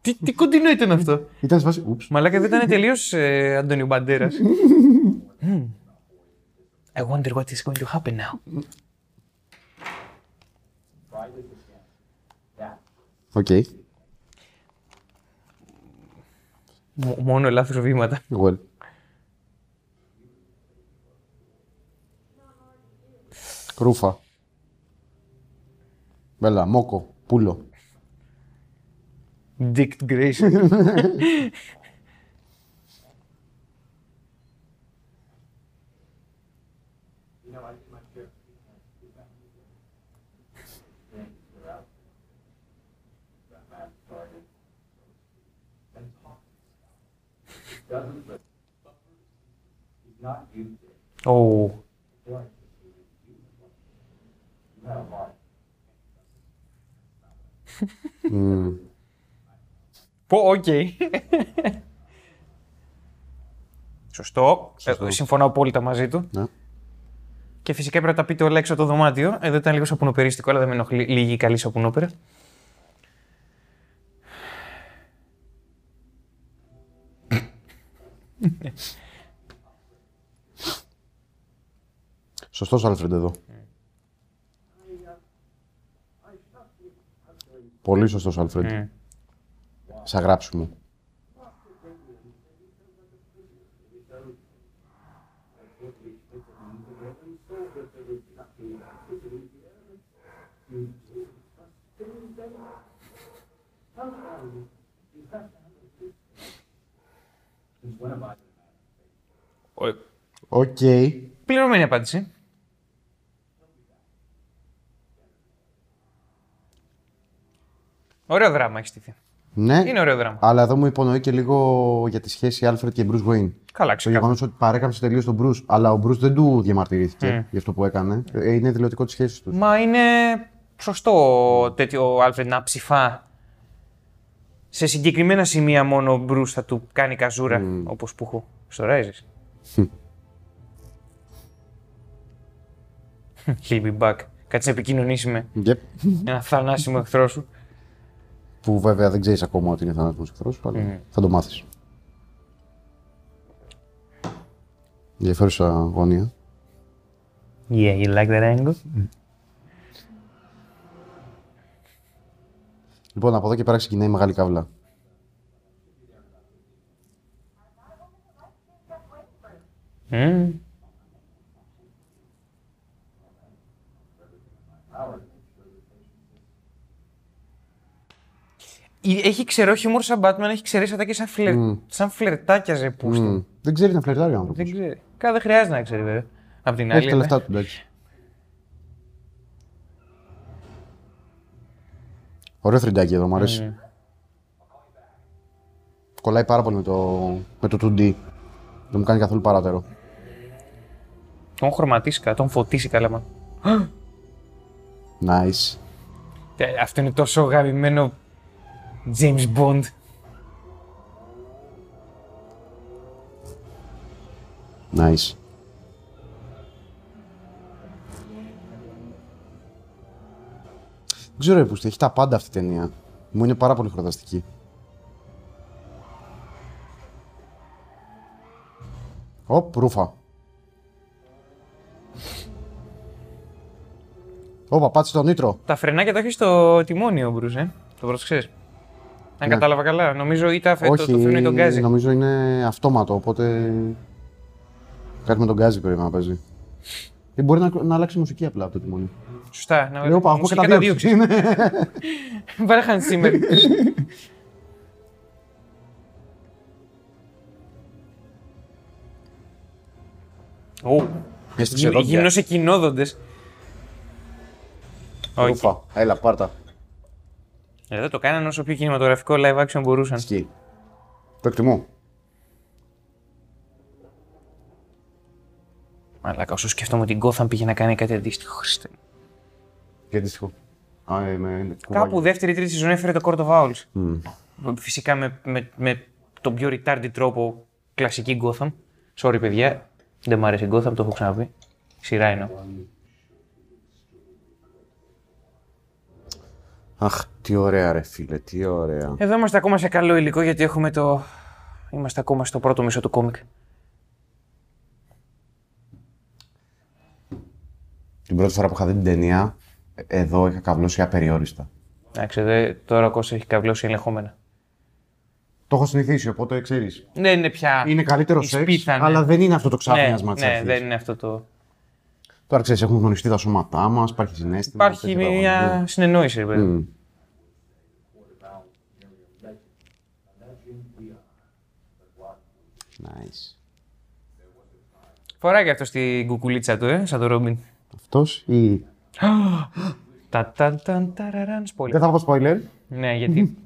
Τι, τι κοντινό ήταν αυτό. Ήταν σε φάση. Oops. Μαλάκα δεν ήταν τελείως ε, Αντώνιο Μπαντέρας. I wonder what is going to happen now. OK. Μ- μόνο λάθος βήματα. Well. Ρούφα. Μπέλα, μόκο, πούλο. Dick Grayson. Oh. Πω, οκ. Σωστό. Σωστό. Ε, συμφωνώ απόλυτα μαζί του. Ναι. Και φυσικά πρέπει να τα πείτε όλα έξω από το δωμάτιο. Εδώ ήταν λίγο σαπουνοπερίστικο, αλλά δεν με ενοχλεί λίγη καλή σαπουνόπερα. Σωστός Άλφρεντ εδώ. Πολύ σωστός Άλφρεντ. Μμ. Σαν γράψιμο. Ο- Οκ. Πληρωμένη απάντηση. Ωραίο δράμα έχει στηθεί. Ναι. Είναι ωραίο δράμα. Αλλά εδώ μου υπονοεί και λίγο για τη σχέση Άλφρεντ και Bruce Wayne. Καλά, Το ξεκάθαρα. γεγονός ότι παρέκαμψε τελείως τον Bruce, αλλά ο Bruce δεν του διαμαρτυρήθηκε για αυτό που έκανε. Ε, Είναι δηλωτικό της σχέσης τους. Μα είναι σωστό τέτοιο ο Άλφρεντ να ψηφά. Σε συγκεκριμένα σημεία μόνο ο Bruce θα του κάνει καζούρα, όπως που έχω στο Rises. He'll be back. Κάτσε να επικοινωνήσει με Yep. ένα θανάσιμο εχθρό σου. Που βέβαια δεν ξέρεις ακόμα ότι είναι θανάσιμο εχθρός, αλλά mm. θα το μάθεις. Ενδιαφέρουσα γωνία. Yeah, you like that angle; Λοιπόν, από εδώ και πέρα ξεκινάει η μεγάλη καύλα. Mm. Έχει ξερό χιούμορ σαν Batman, έχει ξερίσατα και σαν, φλερ... σαν φλερτάκια ζεπούστο. Μμ. Δεν ξέρει να φλερτάρει ο άνθρωπος. Δεν ξέρει. Καλά, δεν χρειάζεται να ξέρει βέβαια. Απ' την Έχει άλλη. τα ναι. λεφτά του, εντάξει. Ωραίο θρυντάκι εδώ, μου αρέσει. Κολλάει πάρα πολύ με το, με το 2D. Δεν μου κάνει καθόλου παράτερο. Τον χρωματίσει καλά, τον φωτίσει καλά. Μα. Nice. Ε, Αυτό είναι τόσο αγαπημένο James Bond. Nice. Δεν ξέρω, ρε, Πούστη, έχει τα πάντα αυτή η ταινία. Μου είναι πάρα πολύ χορταστική. Οπ, ρούφα. Όπα, πάτησε το νήτρο. Τα φρενάκια τα έχεις στο τιμόνι ο Μπρουζ, ε. Το πρόσεξες. Αν Ναι. κατάλαβα καλά. Νομίζω ή τα φε... το, Όχι, το φρένο ή τον γκάζι. νομίζω είναι αυτόματο, οπότε κάτι με τον γκάζι πρέπει να παίζει. Ή μπορεί να, να αλλάξει μουσική απλά από το τιμόνι. Σωστά. Να Λέω, πα, έχουμε μουσική καταδίωξη. Πάρε Hans Zimmer. Ω, Έστειξε εδώ. γυμνός εκκοινόδοντες. Όχι. Ρούφα. Έλα, πάρτα. Εδώ το κάνανε όσο πιο κινηματογραφικό live action μπορούσαν. Ισχύει. Το εκτιμώ. Αλλά όσο σκεφτόμαι ότι η Gotham πήγε να κάνει κάτι αντίστοιχο. Χριστέ. μου. Και αντίστοιχο. Α, ε, με, Κάπου δεύτερη ή τρίτη σεζόν έφερε το Court of Owls. Φυσικά με, με, με τον πιο retarded τρόπο κλασική Gotham. Sorry παιδιά, δεν μ' άρεσε η Gotham, το έχω ξαναπεί. Η Σειρά εννοώ. Αχ, τι ωραία ρε φίλε, τι ωραία. Εδώ είμαστε ακόμα σε καλό υλικό γιατί έχουμε το. Είμαστε ακόμα στο πρώτο μισό του κόμικ. Την πρώτη φορά που είχα δει την ταινία, ε, εδώ είχα καβλώσει απεριόριστα. Εντάξει, δε, τώρα ο Κώστας έχει καβλώσει ελεγχόμενα. Το έχω συνηθίσει, οπότε ξέρεις. Δεν είναι πια. Είναι καλύτερο η σεξ, σπίθα, ναι. αλλά δεν είναι αυτό το ναι, ξάφνιασμα της ναι, αρχής. δεν είναι αυτό το. Τώρα ξέρεις, έχουν γνωριστεί τα σώματά μας, υπάρχει συνέστημα. Υπάρχει τέτοια πράγματα. μια συνεννόηση, ρε παιδί. Μμ. Nice. Φοράει και αυτός στην κουκουλίτσα του, ε, σαν το Ρόμπιν. Αυτός ή... Τα τα τα ταραραν spoiler. Δεν θα πω spoiler. Ναι, γιατί.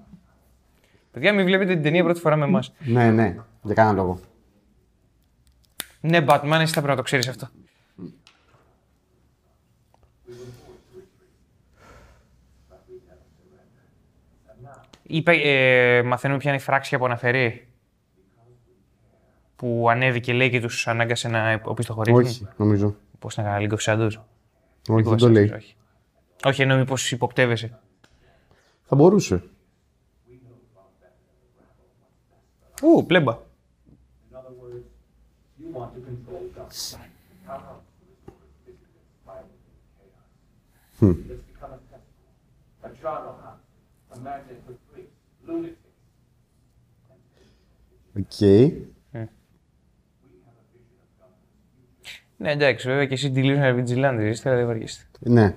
Παιδιά, μην βλέπετε την ταινία πρώτη φορά με εμάς. ναι, ναι, για κανένα λόγο. Ναι, Batman, εσύ θα πρέπει να το ξέρεις αυτό. Είπε, ε, μαθαίνουμε ποια είναι η φράξη από αναφερεί. Που ανέβηκε λέει και τους ανάγκασε να οπισθοχωρήσουν. Όχι, νομίζω. Πώς να κάνει League of Shadows. Όχι, League δεν of το Shadows, λέει. Όχι, όχι εννοώ μήπω υποπτεύεσαι. Θα μπορούσε. Ου, πλέμπα. Οκ. Ναι, εντάξει, βέβαια και εσύ delusional vigilante είστε, αλλά δεν βαριέστε. Ναι.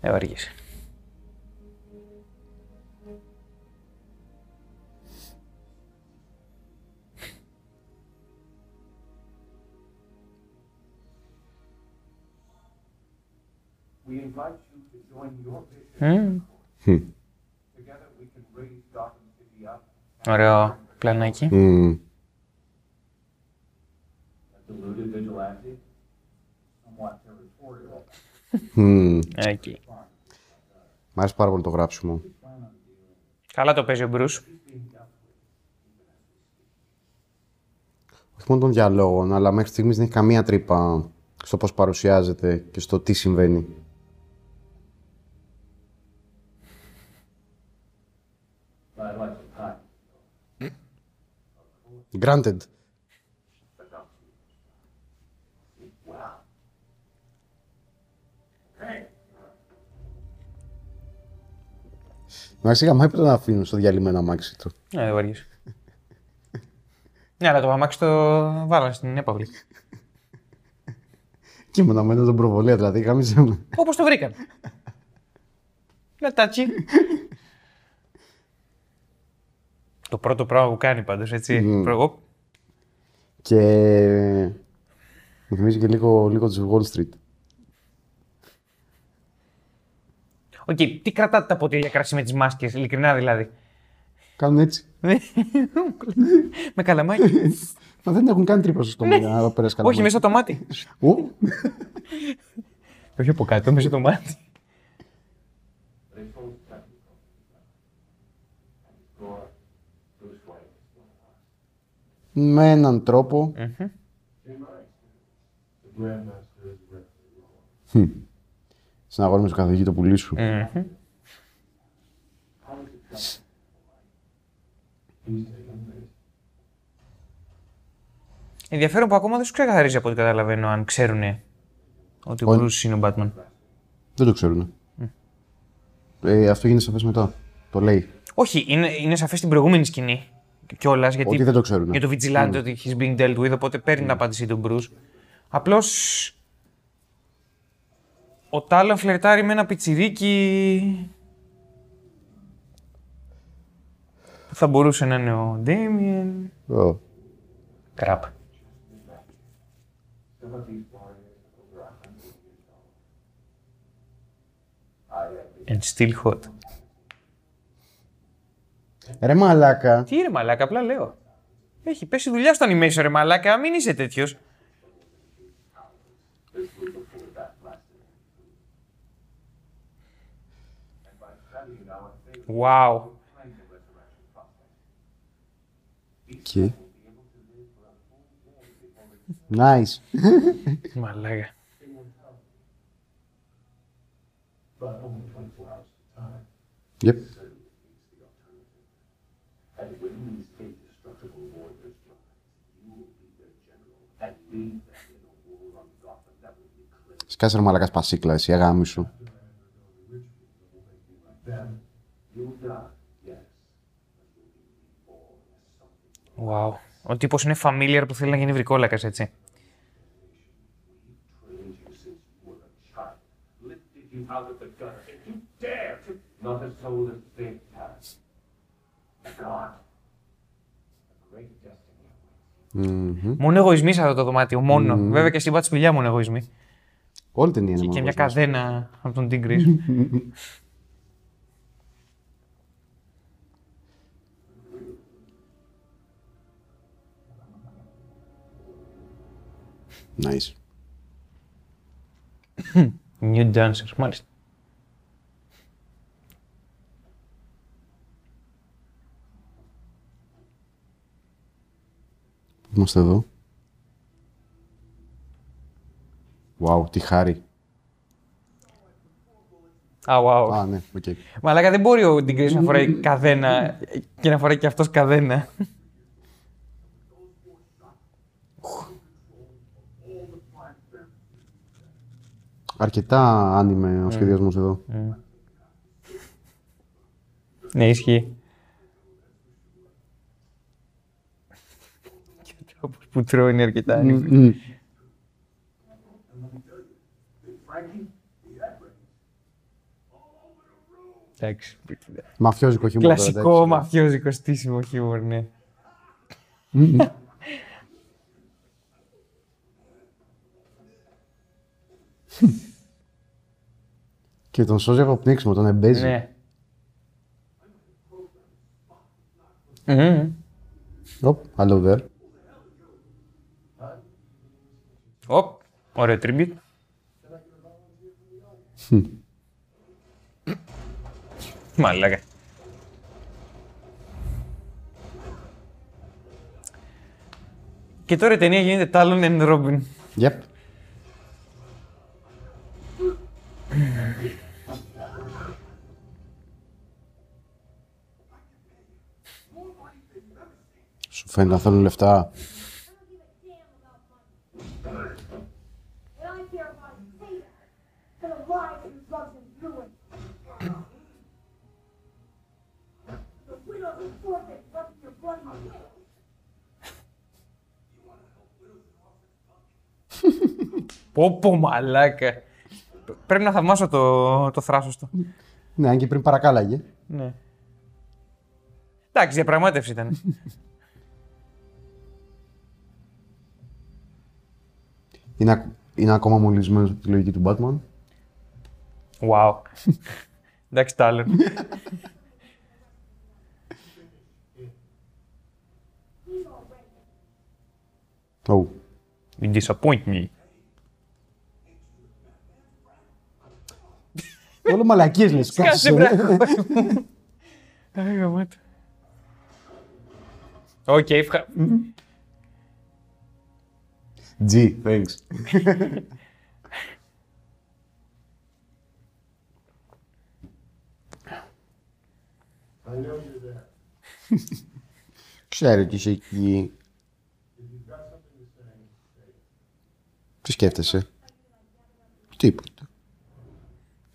Δεν βαριέσαι. We invite you to join your vision. Μμμ. Together we can raise Gotham City up Ωραίο πλανάκι. Μμμ. a deluded vigilante, somewhat territorial. Μμμ. Εκεί. Μ' άρεσε πάρα πολύ το γράψιμο. Καλά το παίζει ο Μπρούς. Όχι μόνο των διαλόγων, αλλά μέχρι στιγμής δεν έχει καμία τρύπα στο πώς παρουσιάζεται και στο τι συμβαίνει. Granted. είχα γαμάει που τον αφήνουν στο διαλυμένο ένα αμάξι του. Ναι, δεν βαριέσαι. ναι, αλλά το αμάξι το βάλανε στην έπαυλη. Και ήμουν αμένα τον προβολέα, δηλαδή, γαμίζαμε. Όπως το βρήκαν. Με τάτσι το πρώτο πράγμα που κάνει πάντως, έτσι. Προ- οπ. Και. Μου θυμίζει και λίγο, λίγο τη Wall Street. OK, τι κρατάτε τα ποτήρια κρασί με τις μάσκες, ειλικρινά δηλαδή; Κάνουν έτσι. με καλαμάκι. Μα δεν έχουν καν τρύπα στο στόμα για να περάσει καλά. Όχι, μέσα στο μάτι. Ου, Όχι από κάτω, μέσα στο μάτι. Με έναν τρόπο. In my experience, the grandmaster is very wrong. Συναγόρι με στο καθηγητή το πουλί σου. How is it done? He's taken this. Ενδιαφέρον που ακόμα δεν σου ξεκαθαρίζει από ό,τι καταλαβαίνω αν ξέρουν ότι ο Όχι. Bruce είναι ο Batman. Δεν το ξέρουν. Ε, αυτό γίνεται σαφές μετά. Το λέει. Όχι, είναι, είναι σαφές στην προηγούμενη σκηνή κιόλας. Γιατί Ότι δεν το ξέρουν. για το Vigilante ότι he's being dealt with, οπότε παίρνει την απάντηση του Bruce. Απλώς. Ο Τάλον φλερτάρει με ένα πιτσιρίκι. που θα μπορούσε να είναι ο Ντέμιεν. Ω. Κραπ. Some of these Ρε μαλάκα. Τι είναι μαλάκα, απλά λέω. Έχει πέσει δουλειά στο animation, ρε μαλάκα, μην είσαι τέτοιος. Wow. Και. Nice. Μαλάκα. Yep. Σκάσε ρε μαλακάς σπασίκλα, εσύ, αγάμι σου. Wow. Ο τύπος είναι familiar που θέλει να γίνει βρικόλακας, έτσι. God destiny awaits. Μόνο εγωισμοί σε αυτό το δωμάτιο. Μόνο. Βέβαια και στην πάτη σπηλιά μόνο εγωισμοί. Όλη την ταινία είναι Και μόνο μια εγωισμός. καδένα από τον Τίγκρι. Nice. New dancers, μάλιστα. Είμαστε εδώ. Wow, τι χάρη. Α, wow. Α, ναι, οκ. Μαλάκα δεν μπορεί ο Τίγκρι να φοράει καδένα και να φοράει και αυτός καδένα. Αρκετά άνιμε ο σχεδιασμός εδώ. Ναι, ισχύει. Και ο τρόπος που τρώει είναι αρκετά άνοιχτο. Μμ. Εντάξει. Μαφιόζικο χιούμορ. τώρα, Κλασικό εντάξει. μαφιόζικο στήσιμο χιούμορ, ναι. Και τον σώζει από πνίξιμο, τον εμπέζει. Ναι. Μμμ. Οπ, hello there. Οπ, ωραίο tribute. Μαλάκα. Και τώρα η ταινία γίνεται Talon and Robin. Yep. Σου φαίνεται να θέλουν λεφτά. What I care about is Peter and the lives his loves and ruin. Πω πω μαλάκα. Πρέπει να θαυμάσω το, το θράσος του. Ναι, αν και πριν παρακάλαγε. Ναι. Εντάξει, διαπραγμάτευση ήταν. Είναι, ακ- είναι ακόμα μολυσμένος από τη λογική του Batman. wow. Εντάξει, τα άλλο. Oh. You disappoint me. Όλο μαλακίες λες. Κάσε Κάτσε. μπράβο. Άι, γαμάτο. Οκ, ευχα... Gee, thanks. Ξέρω ότι είσαι εκεί. Τι σκέφτεσαι; Τίποτα.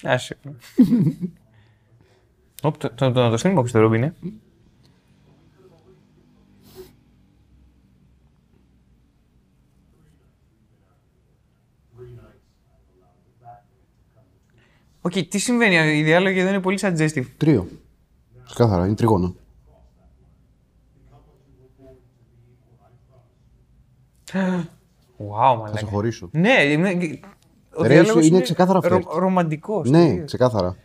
Άσε. Οπ, το, το, το, το stream box του Ρούμπι είναι. Οκ, τι συμβαίνει, οι διάλογοι εδώ είναι πολύ suggestive. Τρίο. Ξεκάθαρα, είναι τριγώνο. Wow, Θα μαλάκα. σε χωρίσω. Ναι, είναι, ο Ρε, διάλογος είναι ξεκάθαρα φλερτ. ρομαντικός. Ναι, τελείως. ξεκάθαρα.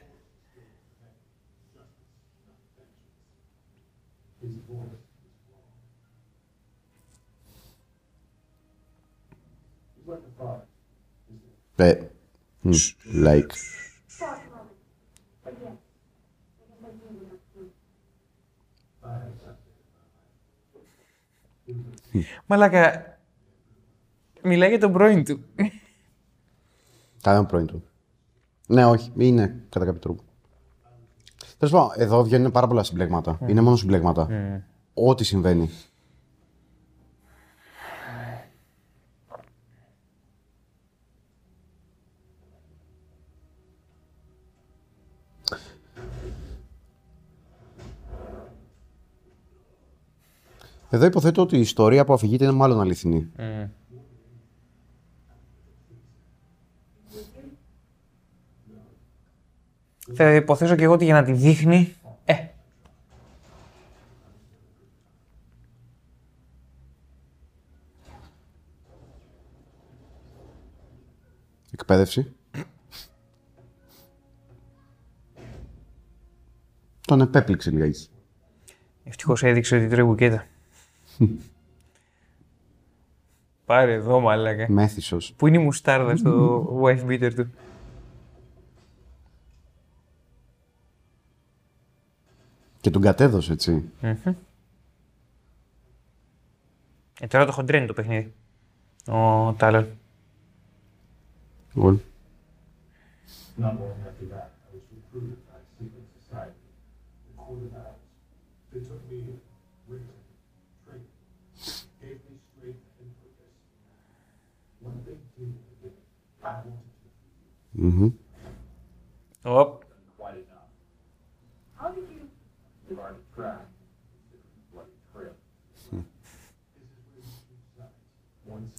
Ε, μ, like. Μαλάκα, μιλάει για τον πρώην του. Κανένα πρώην του. Ναι, όχι, είναι κατά κάποιο τρόπο. Τέλος πάντων, εδώ βγαίνουν πάρα πολλά συμπλέγματα. Είναι μόνο συμπλέγματα. Ό,τι συμβαίνει. Εδώ υποθέτω ότι η ιστορία που αφηγείται είναι μάλλον αληθινή. Θα υποθέσω και εγώ ότι για να τη δείχνει. Ε, Εκπαίδευση. Τον επέπληξε λιγάκι. ευτυχώς έδειξε ότι τρώει μπουκέτα. Πάρε εδώ, μαλάκα. Μέθησος. Πού είναι η μουστάρδα στο wife beater του; Και τον κατέδωσε, έτσι. Ε, τώρα το χοντρένει το παιχνίδι. Ο Τάλον. Γολ. Not long after that, I was recruited by a secret society, the Court of Owls. They took me in, raised me, trained me, gave me strength and purpose. One big deal to do, I wanted to Μμμ. Οπ. quite enough. How did you start a track? Bloody trail. This is where you choose sides, once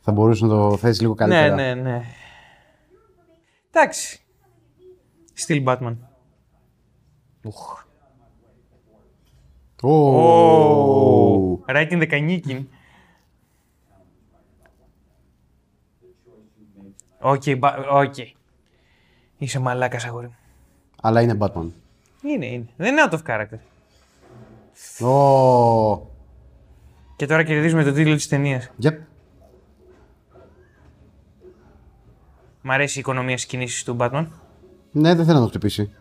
θα μπορούσε να το θέσει λίγο καλύτερα. Ναι, ναι, ναι. Εντάξει. Στυλ Batman. Ωχ. Ωχ. Ωχ. Οκ, μπα- οκ. Είσαι μαλάκας αγόρι μου. Αλλά είναι Batman. Είναι, είναι. Δεν είναι out of character. Ω. Και τώρα κερδίζουμε τον τίτλο της ταινίας. Yep. Μ' αρέσει η οικονομία στις κινήσεις του Batman. Ναι, δεν θέλω να το χτυπήσει.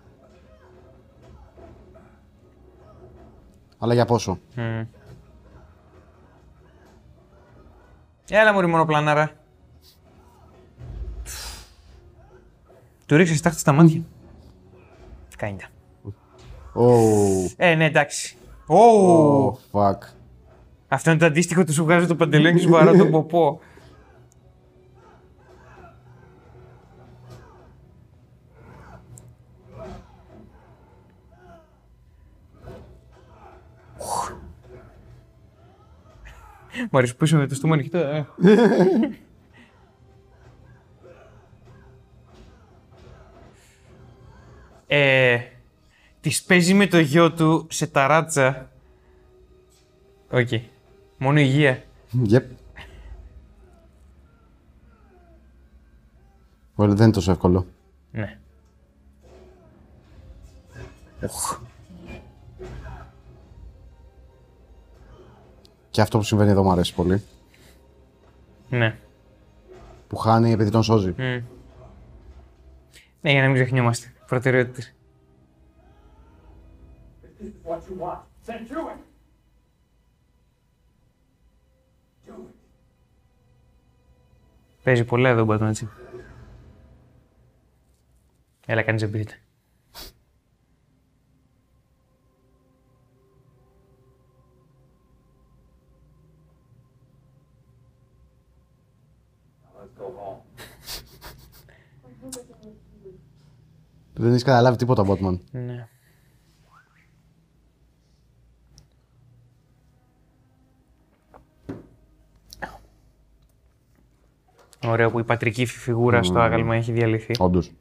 Αλλά για πόσο; Έλα μωρή μονοπλανάρα. Του ρίξε στάχτη στα μάτια. Κάντα. Ω. Ε, ναι, εντάξει. Ω, Ω, fuck. Αυτό είναι το αντίστοιχο του σου βγάζω το παντελόνι και σου βαρώ τον ποπό. Μου αρέσει που είσαι με το στόμα ανοιχτό. ε. ε, της παίζει με το γιο του σε ταράτσα. Οκ. Μόνο υγεία. Yep. Well, δεν είναι τόσο εύκολο. Ναι. Και αυτό που συμβαίνει εδώ μου αρέσει πολύ. Ναι. Που χάνει επειδή τον σώζει. Ναι, για να μην ξεχνιόμαστε. Προτεραιότητες. If this is what you want, then do it. Do it. Παίζει πολλά εδώ ο Batman, έτσι. Έλα, κάνεις beat. Δεν έχεις καταλάβει τίποτα, Batman. Ναι. Ωραίο που η πατρική φιγούρα στο άγαλμα έχει διαλυθεί. Όντως.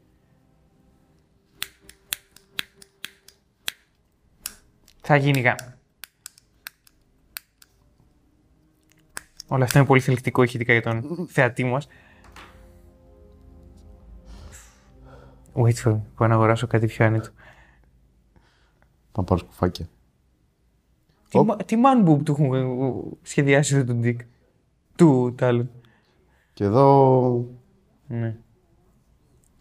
Θα γίνει γάμο. Όλα αυτά είναι πολύ θελκτικό, έχει ειδικά για τον θεατή μας. Wait for me, πάω να αγοράσω κάτι πιο άνετο. Θα πάρω σκουφάκια. Τι, μα- τι man boob του έχουν ε, σχεδιάσει εδώ τον Dick; Του τάλου. Και εδώ. Ναι.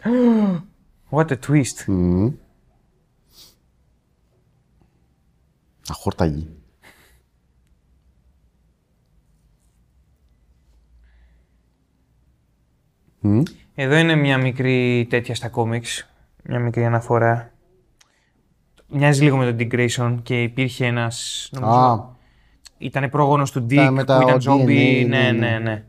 What a twist. μ, Αχόρταγη. Μ, Εδώ είναι μια μικρή τέτοια στα κόμιξ. Μια μικρή αναφορά. Μοιάζει λίγο με τον Dick Grayson και υπήρχε ένας, νομίζω, Α, ήταν πρόγονος του Dick με τα που ήταν DNA, zombie. ναι, Ναι, ναι. ναι,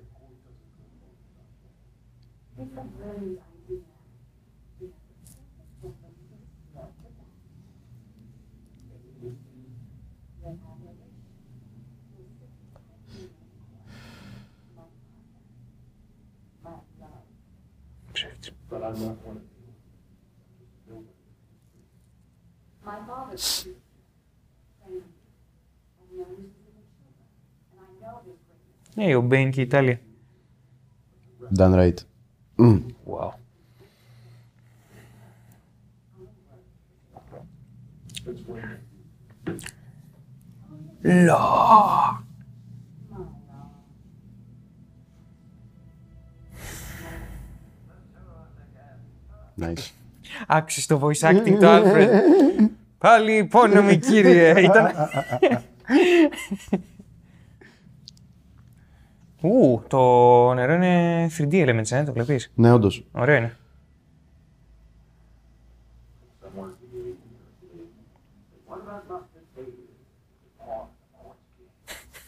but I'm not one of you. No. My father was Yeah, eu bem que Itália. Done right. Mm. Wow. Lock. Nice. Άξιζε το voice acting του Alfred. Πάλι υπόνομη κύριε. Ήταν... Ου, το νερό είναι 3D elements, ε, το βλέπεις; Ναι, όντως. Ωραίο είναι.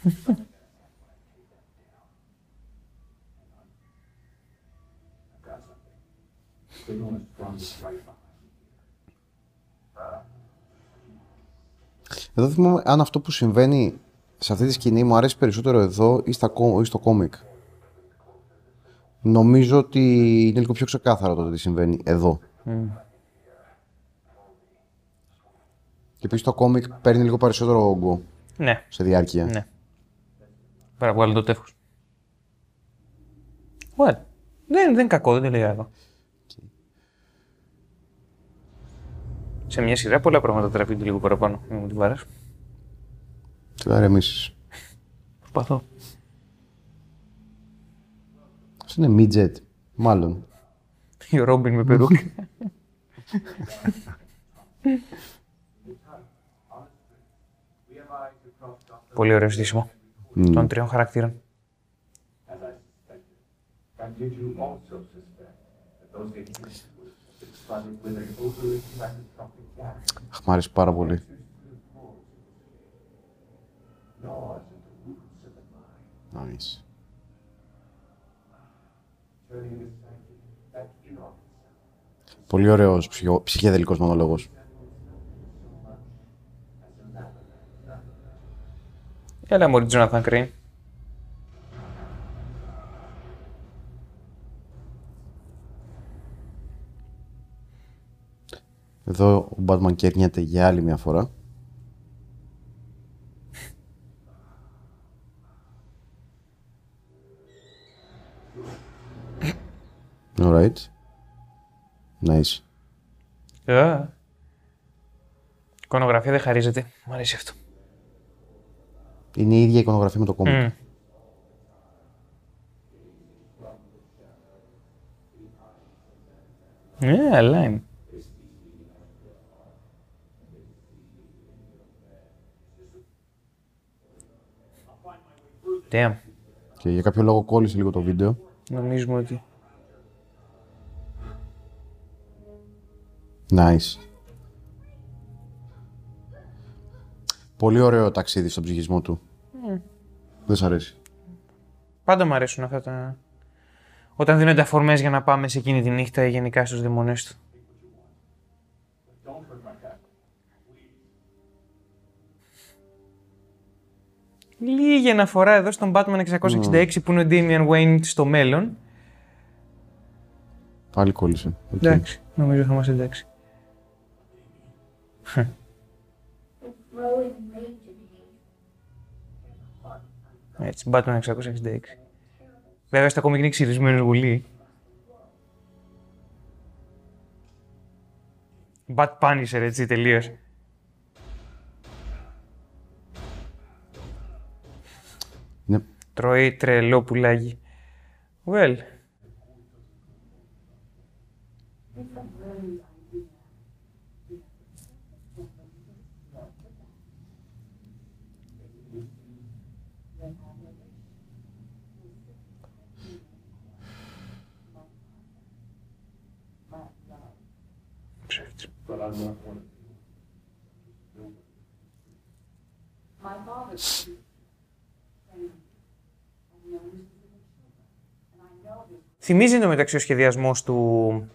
Εδώ θυμάμαι αν αυτό που συμβαίνει σε αυτή τη σκηνή μου αρέσει περισσότερο εδώ ή, στα, κο- ή στο κόμικ. Νομίζω ότι είναι λίγο πιο ξεκάθαρο το τι συμβαίνει εδώ. Και επίσης το κόμικ παίρνει λίγο περισσότερο όγκο Ναι, σε διάρκεια. ναι. Πέρα από άλλο το τεύχος. What? Δεν, δεν είναι κακό, δεν το λέει άλλο. Σε μια σειρά πολλά πράγματα τραβούνται λίγο παραπάνω. Μην μου τη βάρας. Τι θα ρεμίσεις. Προσπαθώ. Αυτό είναι midget, μάλλον. Ο Ρόμπιν με περούκα. Πολύ ωραίο στήσιμο των τριών χαρακτήρων. Χμάρις πάρα πολύ. Πολύ ωραίος ψυχικός διαλεκτικός μόνολογος. Έλα μου η ζωντανή κρεί. Εδώ ο Batman κέρνιεται για άλλη μια φορά. Alright. Nice. Α. Εικονογραφία δεν χαρίζεται. Μ' αρέσει αυτό. Είναι η ίδια εικονογραφία με το κόμμα. Μμ. Ναι, αλλά Damn. Και για κάποιο λόγο κόλλησε λίγο το βίντεο. Νομίζουμε ότι. Nice. Πολύ ωραίο ταξίδι στον ψυχισμό του. Δεν σ' αρέσει. Πάντα μου αρέσουν αυτά τα. Όταν δίνονται αφορμές για να πάμε σε εκείνη τη νύχτα ή γενικά στους δαίμονές του. Λίγη αναφορά εδώ στον Batman 666 που είναι ο Damian Wayne στο μέλλον. Πάλι κόλλησε. Οκ. Εντάξει, νομίζω θα μας εντάξει. growing rage in hate. Έτσι, Batman 666. Βέβαια στα κόμικ είναι ξυρισμένος γουλί. Bat Punisher, έτσι, τελείως. Τρώει τρελό πουλάκι. Well. Ψεύτης. But I'm not one of My father trained me. And knows his little children. And I know this Θυμίζει το μεταξύ ο σχεδιασμός του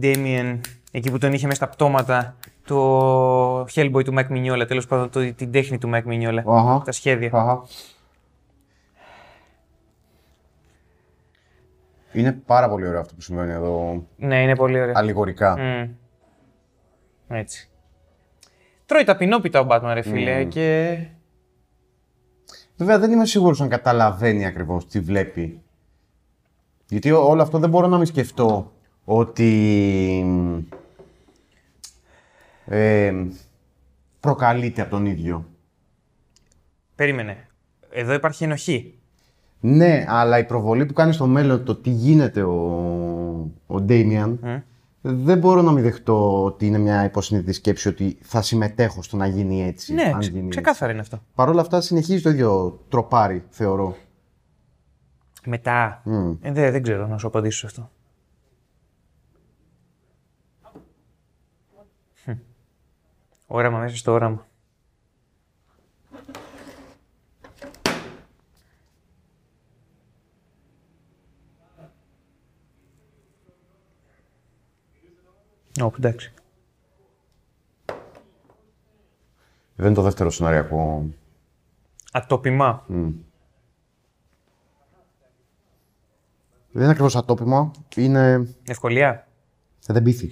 Damien, εκεί που τον είχε μέσα στα πτώματα, το Hellboy του Mike Mignola, τέλος πάντων το, την τέχνη του Mike Mignola, Αχα. τα σχέδια. Αχα. Είναι πάρα πολύ ωραίο αυτό που συμβαίνει εδώ. Ναι, είναι πολύ ωραίο. Αλληγορικά. Μμ. Έτσι. Τρώει τα πινόπιτα ο Batman, ρε φίλε, και... Βέβαια δεν είμαι σίγουρος αν καταλαβαίνει ακριβώς τι βλέπει. Γιατί ό- όλο αυτό δεν μπορώ να μην σκεφτώ ότι ε, προκαλείται από τον ίδιο. Περίμενε. Εδώ υπάρχει ενοχή. Ναι, αλλά η προβολή που κάνει στο μέλλον το τι γίνεται ο, ο Ντέιμιαν δεν μπορώ να μην δεχτώ ότι είναι μια υποσυνείδητη σκέψη ότι θα συμμετέχω στο να γίνει έτσι. Ναι, αν ξε- γίνει ξεκάθαρα είναι αυτό. έτσι. Παρ' όλα αυτά συνεχίζει το ίδιο τροπάρι, θεωρώ. Μετά. Μμ. Ε, δεν, δεν ξέρω να σου απαντήσω σε αυτό. Χμ. Όραμα μέσα στο όραμα. Ω, εντάξει. Δεν είναι το δεύτερο σεναριακό. Ατόπιμα. Δεν είναι ακριβώς ατόπιμα, είναι. Ευκολία. Δεν πείθει.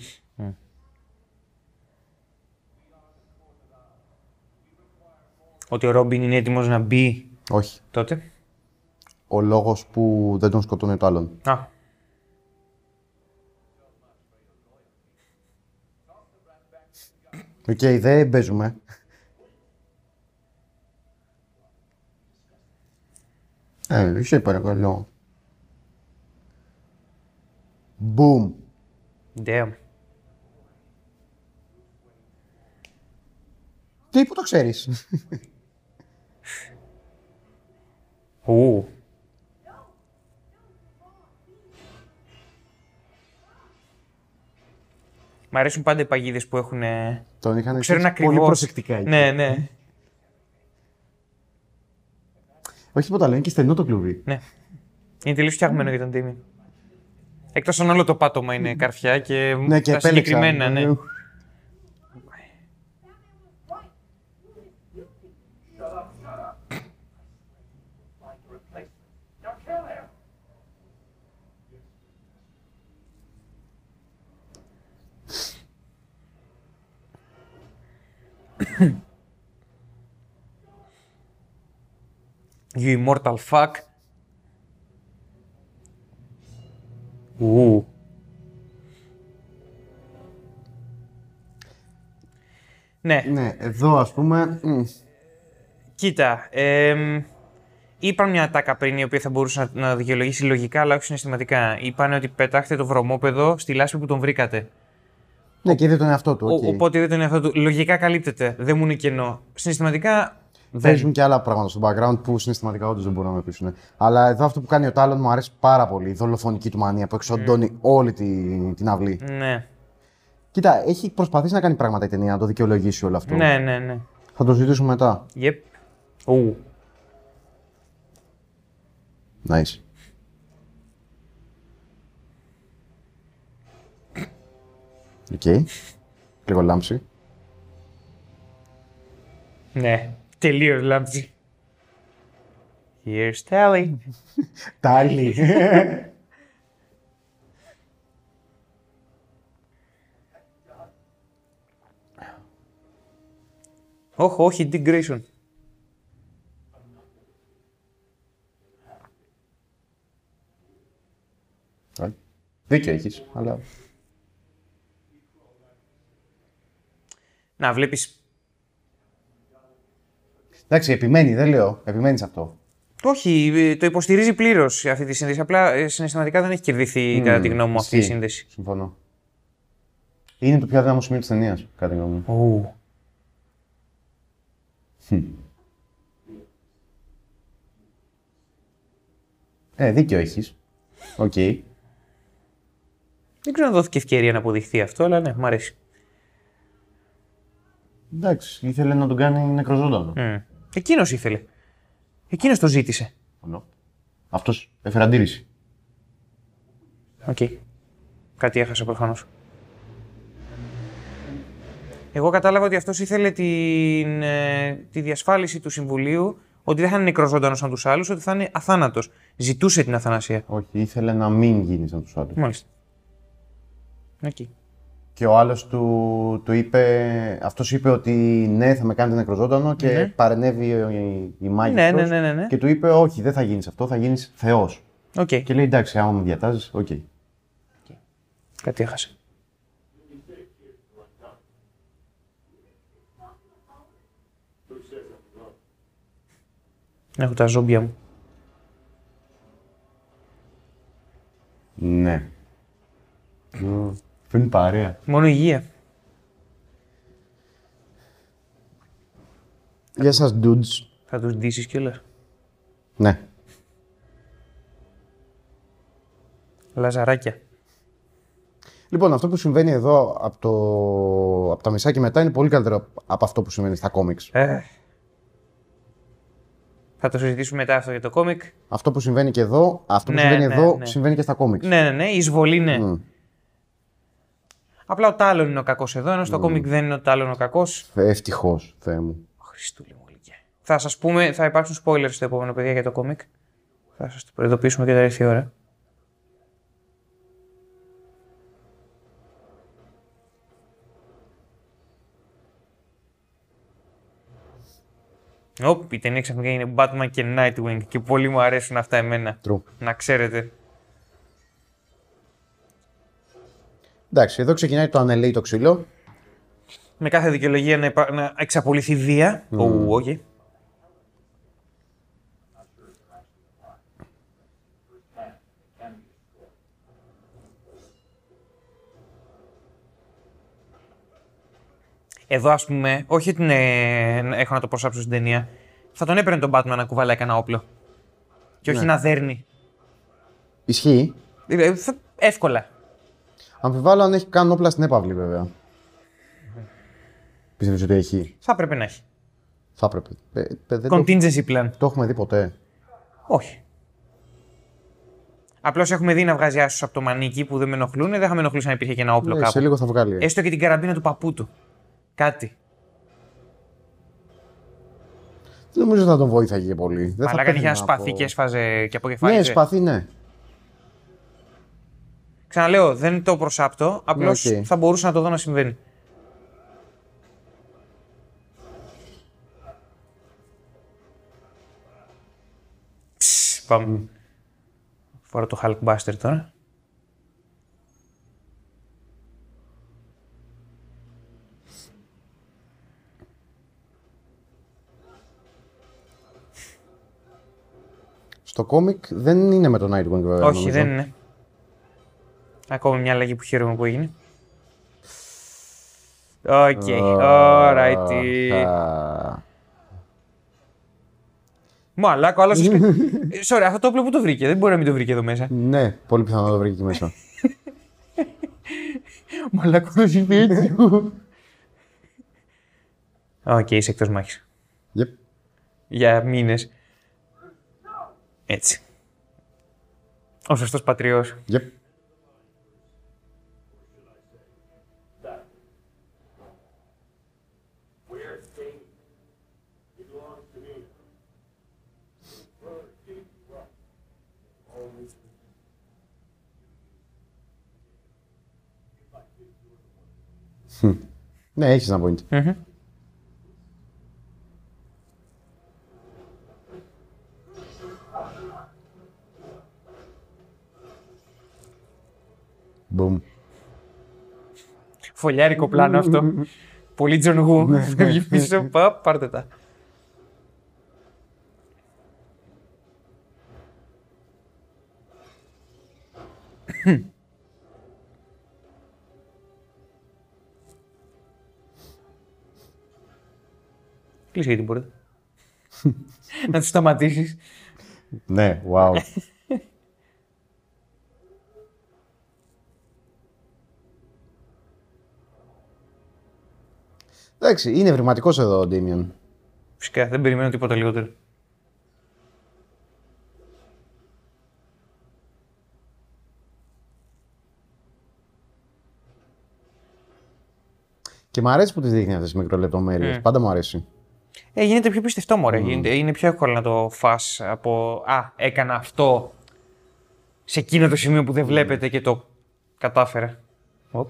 Ότι ο Ρόμπιν είναι έτοιμος να μπει Όχι. τότε; Ο λόγος που δεν τον σκοτώνει το άλλον. Α, Οκ, δεν παίζουμε. Ε, σε παρακαλώ. Boom. damn. Τι, πού το ξέρεις; Ου. Μ' αρέσουν πάντα οι παγίδες που έχουν. ε, Τον είχαν Ξέρουν στήσει ακριβώς. πολύ προσεκτικά εκεί. Ναι, ναι. Όχι τίποτα, αλλά είναι και στενό το κλουβί. Ναι. Είναι τελείως φτιαγμένο για τον Τίμι. Εκτός αν όλο το πάτωμα είναι καρφιά και, Ναι, και τα επέλεξα. συγκεκριμένα, ναι. Find a replacement. Now kill him! You immortal fuck. Ου. Ναι, Ναι, εδώ ας πούμε. μ, κοίτα. εμ, είπαν μια ατάκα πριν η οποία θα μπορούσε να, να δικαιολογήσει λογικά αλλά όχι συναισθηματικά. Είπαν ότι πετάχτε το βρωμόπαιδο στη λάσπη που τον βρήκατε. Ναι, και είδε τον εαυτό του. Ο- οκ. οπότε είδε τον εαυτό του. Λογικά καλύπτεται. Δεν μου είναι κενό. Συναισθηματικά. Παίζουν και άλλα πράγματα στο background που συναισθηματικά όντως δεν μπορούν να με πείσουν. Αλλά εδώ αυτό που κάνει ο Τάλον μου αρέσει πάρα πολύ. Η δολοφονική του μανία που εξοντώνει όλη τη- την αυλή. Ναι. Κοίτα, έχει προσπαθήσει να κάνει πράγματα η ταινία να το δικαιολογήσει όλο αυτό. Ναι, ναι, ναι. Θα το συζητήσουμε μετά. Yep. Ου. Nice. Οκ. Λίγο λάμψη. Ναι. Τελείως λάμψη. Here's Tally. Τάλι. όχι, όχι, Dick Grayson. Δίκιο έχεις, αλλά. Να βλέπεις... Εντάξει, επιμένει, δεν λέω. Επιμένεις σε αυτό. Όχι, ε, το υποστηρίζει πλήρως αυτή τη σύνδεση. Απλά ε, συναισθηματικά δεν έχει κερδιθεί, κατά τη γνώμη μου, αυτή η Ισχύει. σύνδεση. Συμφωνώ. Είναι το πιο αδύναμο σημείο της ταινίας, κατά τη γνώμη μου. Ου. Ε, δίκιο έχεις. Οκ. Δεν ξέρω αν δόθηκε ευκαιρία να αποδειχθεί αυτό, αλλά ναι, μου αρέσει. Εντάξει, ήθελε να τον κάνει νεκροζώντανο. Mm. Εκείνος ήθελε. Εκείνος το ζήτησε. Αυτός έφερε αντίρρηση. Οκ. Κάτι έχασα προφανώς. Εγώ κατάλαβα ότι αυτός ήθελε την, ε, τη διασφάλιση του Συμβουλίου ότι δεν θα είναι νεκροζώντανο σαν τους άλλους, ότι θα είναι αθάνατος. Ζητούσε την αθανασία. Όχι, ήθελε να μην γίνει σαν τους άλλους. Μάλιστα. Οκ. Και ο άλλος του, του είπε, αυτός είπε ότι ναι, θα με κάνετε νεκροζώντανο και Ναι. παρενέβη η, η μάγη Ναι, ναι, ναι, ναι, ναι. Και του είπε, Όχι, δεν θα γίνεις αυτό, θα γίνεις Θεός. Οκ. Και λέει, Εντάξει, άμα με διατάζεις, οκ. Κάτι έχασα. Έχω τα ζόμπια μου. Ναι. Φέρνει παρέα; Μόνο υγεία. Γεια σας, dudes. Θα τους ντύσεις κιόλας. Ναι. Λαζαράκια. Λοιπόν, αυτό που συμβαίνει εδώ από, το... από τα μισά και μετά είναι πολύ καλύτερο από αυτό που συμβαίνει στα κόμιξ. Ε. Θα το συζητήσουμε μετά αυτό για το κόμικ. Αυτό που συμβαίνει και εδώ, αυτό που Ναι, συμβαίνει ναι, εδώ, ναι. συμβαίνει και στα κόμιξ. Ναι, ναι, ναι, η εισβολή ναι. Μμ. Απλά ο Τάλων είναι ο κακός εδώ, ενώ στο κόμικ δεν είναι ο Τάλων ο κακός. Ευτυχώς, Θεέ μου. Χριστούλη μου ηλικία. Θα σας πούμε, θα υπάρξουν spoilers στο επόμενο παιδιά για το κόμικ. Θα σας το προειδοποιήσουμε και όταν έρθει η ώρα. Οπ, η ταινία ξαφνικά είναι Batman και Nightwing και πολύ μου αρέσουν αυτά εμένα. True. Να ξέρετε. Εντάξει, εδώ ξεκινάει το ανελέει το ξύλο. Με κάθε δικαιολογία να, υπά... να εξαπολυθεί βία. Ου, όχι. Εδώ, ας πούμε, όχι ότι είναι... έχω να το προσάψω στην ταινία. Θα τον έπαιρνε τον Batman να κουβαλάει κανένα όπλο. Και όχι να δέρνει. Ισχύει. Ε, θα- Εύκολα. Αμφιβάλλω αν έχει καν όπλα στην έπαυλη, βέβαια. Πιστεύεις ότι έχει; Θα έπρεπε να έχει. Θα έπρεπε. Ε, ε, δεν το... Contingency plan. το έχουμε δει ποτέ. Όχι. Απλώς έχουμε δει να βγάζει άσου από το μανίκι που δεν με ενοχλούν. Δεν θα με ενοχλούσε αν υπήρχε και ένα όπλο Ναι, κάπου. σε λίγο θα βγάλει. Έστω και την καραμπίνα του παππού του. Κάτι. Δεν νομίζω ότι θα τον βοήθαγε και πολύ. Δεν θα Αλλά κάνει πέθαινε ένα σπαθί από- και έσφαζε και αποκεφάλιζε. Ναι, σπαθί, ναι. Ξαναλέω, δεν το προσάπτω. Απλώς Ναι, οκ. θα μπορούσα να το δω να συμβαίνει. Ψ, Πάμε. Φορά το Hulkbuster τώρα. Στο κόμικ δεν είναι με τον Nightwing βέβαια. Όχι, νομίζω. δεν είναι. Ακόμη μια αλλαγή που χαίρομαι που έγινε. Οκ, alrighty. Α, Μαλάκα, ο άλλος... Sorry, αυτό το όπλο που το βρήκε. Δεν μπορεί να μην το βρήκε εδώ μέσα. Ναι, πολύ πιθανό να το βρει εκεί μέσα. Μαλάκα, το είπε έτσι. Οκ, είσαι εκτός μάχης. Yep. Για μήνες. Έτσι. Ο σωστός πατριός. Yep. Ναι, έχεις ένα point. Μμμ. Boom. Φωλιάρικο πλάνο αυτό. Πολύ John Woo. Φεύγει πίσω. Πα, πάρτε τα. Κλείσε γιατί μπορείτε. Να τους σταματήσεις. Ναι, wow. Εντάξει, είναι ευρηματικός εδώ ο Ντίμιον. Φυσικά δεν περιμένω τίποτα λιγότερο. Και μου αρέσει που τις δείχνει αυτές τι μικρολεπτομέρειες. Πάντα μου αρέσει. Ε, γίνεται πιο πιστευτό, μωρέ. Γίνεται, είναι πιο εύκολο να το φας από «Α, έκανα αυτό σε εκείνο το σημείο που δεν βλέπετε και το κατάφερα». Οπ.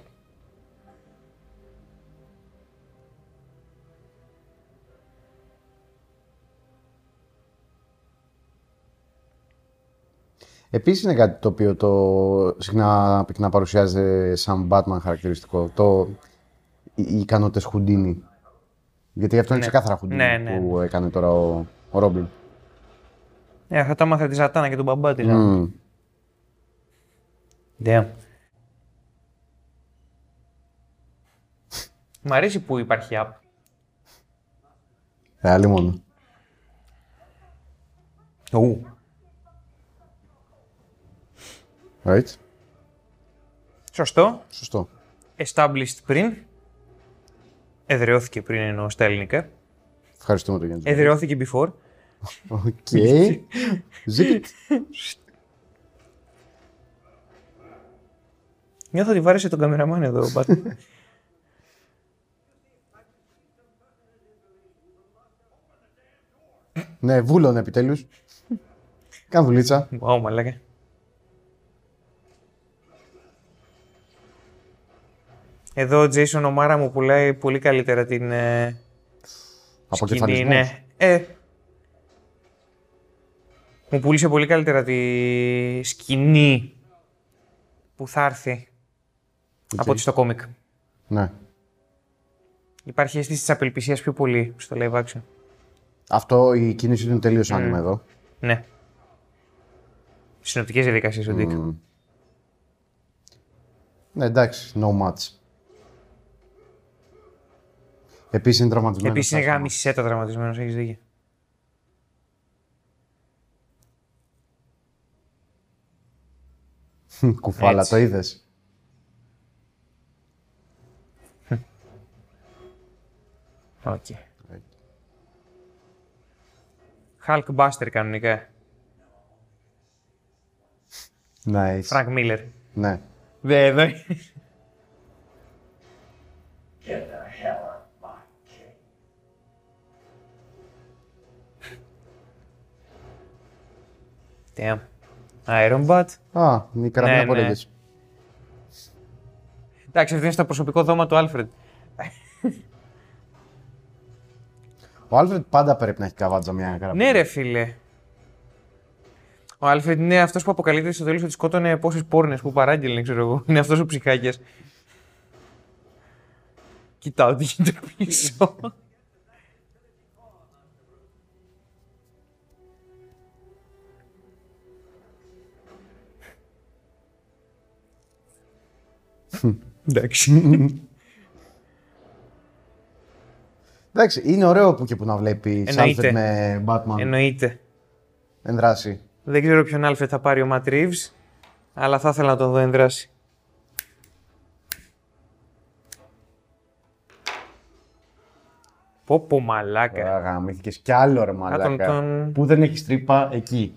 Επίσης είναι κάτι το οποίο το συχνά πυκνά παρουσιάζεται σαν Batman χαρακτηριστικό. Το, οι, οι ικανότητες Χουντίνι. Γιατί αυτό είναι Ναι. ξεκάθαρα Χουντίνι Ναι, ναι, που έκανε τώρα ο, ο Ρόμπιν. Ε, αυτά τα μάθα τη Ζατάνα και τον μπαμπά της. Μμμ. Damn. Μ' αρέσει που υπάρχει app. Ε, άλλη μόνο. Ου. Right. Σωστό. Σωστό. Established πριν. Εδραιώθηκε πριν εννοώ στα ελληνικά. Ευχαριστούμε τον Γιάννη. Εδραιώθηκε before. Οκ. Zip it. Νιώθω ότι βάρεσε τον καμεραμάν εδώ, ο Batman. ναι, βούλωσ' το επιτέλους. Κάνε δουλίτσα. Wow, μαλάκα. Εδώ ο Jason O'Mara μου πουλάει πολύ καλύτερα την ε, σκηνή. Αποκεφαλισμό. Ναι. Ε, μου πούλησε πολύ καλύτερα τη σκηνή που θα έρθει από ότι στο κόμικ. Ναι. Υπάρχει αίσθηση της απελπισίας πιο πολύ στο live action. Αυτό η κίνηση του είναι τελείως άνοιγμα εδώ. Ναι. Συνοπτικές διαδικασίες ο Dick. Μμ. Ναι, εντάξει, no match. Επίσης είναι τραυματισμένος. Επίσης είναι γάμισέτα τραυματισμένος, έχεις δίκιο. Κουφάλα, Έτσι. το είδες. Οκ. Hulkbuster κανονικά. Nice. Frank Miller. Ναι. Δε, εδώ. Damn. Iron Bat. Α, η καραμπίνα Ναι, που ναι. έλεγες. Εντάξει, αυτό είναι στο προσωπικό δώμα του Άλφρεντ. Ο Άλφρεντ πάντα πρέπει να έχει καβάτζα μια καραμίνα. Ναι, ρε φίλε. Ο Άλφρεντ είναι αυτός που αποκαλύπτει στο τέλος ότι σκότωνε πόσες πόρνες που παράγγελνε, ξέρω εγώ. Είναι αυτός ο ψυχάκιας. Κοιτάω τι γίνεται πίσω. Εντάξει. Εντάξει, είναι ωραίο που και που να βλέπει Εννοείται. Άλφρεντ με Batman Εννοείται. εν δράση. Δεν ξέρω ποιον Άλφρεντ θα πάρει ο Ματ Reeves, αλλά θα ήθελα να τον δω εν δράση. Πω πω μαλάκα. Τώρα γαμήθηκες κι άλλο ρε μαλάκα. τον- Που δεν έχεις τρύπα εκεί.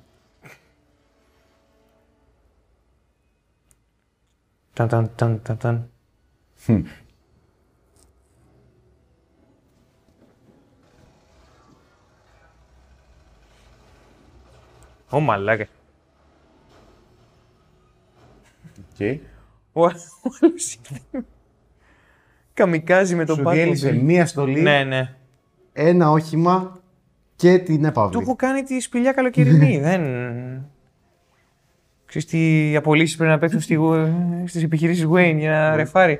Ταν, ταν, ταν, ταν, ταν. Ω μαλάκα. Okay. Ο άλλος είναι- Καμικάζει με τον Σου Batmobile. διέλυσε μία στολή, Ναι, ναι. ένα όχημα και την έπαυλη. Του έχω κάνει τη σπηλιά καλοκαιρινή. δεν... Ξέρεις τι απολύσεις πρέπει να παίξουν στη, στις επιχειρήσεις Wayne για να ρεφάρει.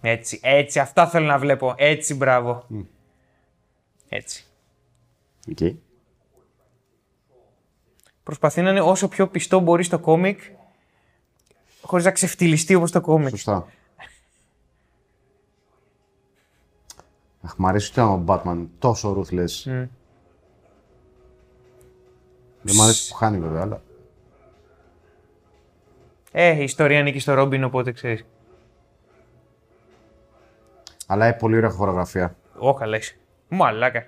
Έτσι, έτσι, αυτά θέλω να βλέπω. Έτσι, μπράβο. Έτσι. Okay. Προσπαθεί να είναι όσο πιο πιστό μπορεί στο κόμικ, χωρίς να ξεφτυλιστεί όπως το κόμικ. Σωστά. Αχ, μ' αρέσει ότι ήταν ο Batman τόσο ruthless. Δεν μ' αρέσει που χάνει βέβαια, αλλά... Ε, η ιστορία ανήκει στο Ρόμπιν, οπότε ξέρεις. Αλλά έχει πολύ ωραία χορογραφία. Ω, καλά είσαι. Μαλάκα.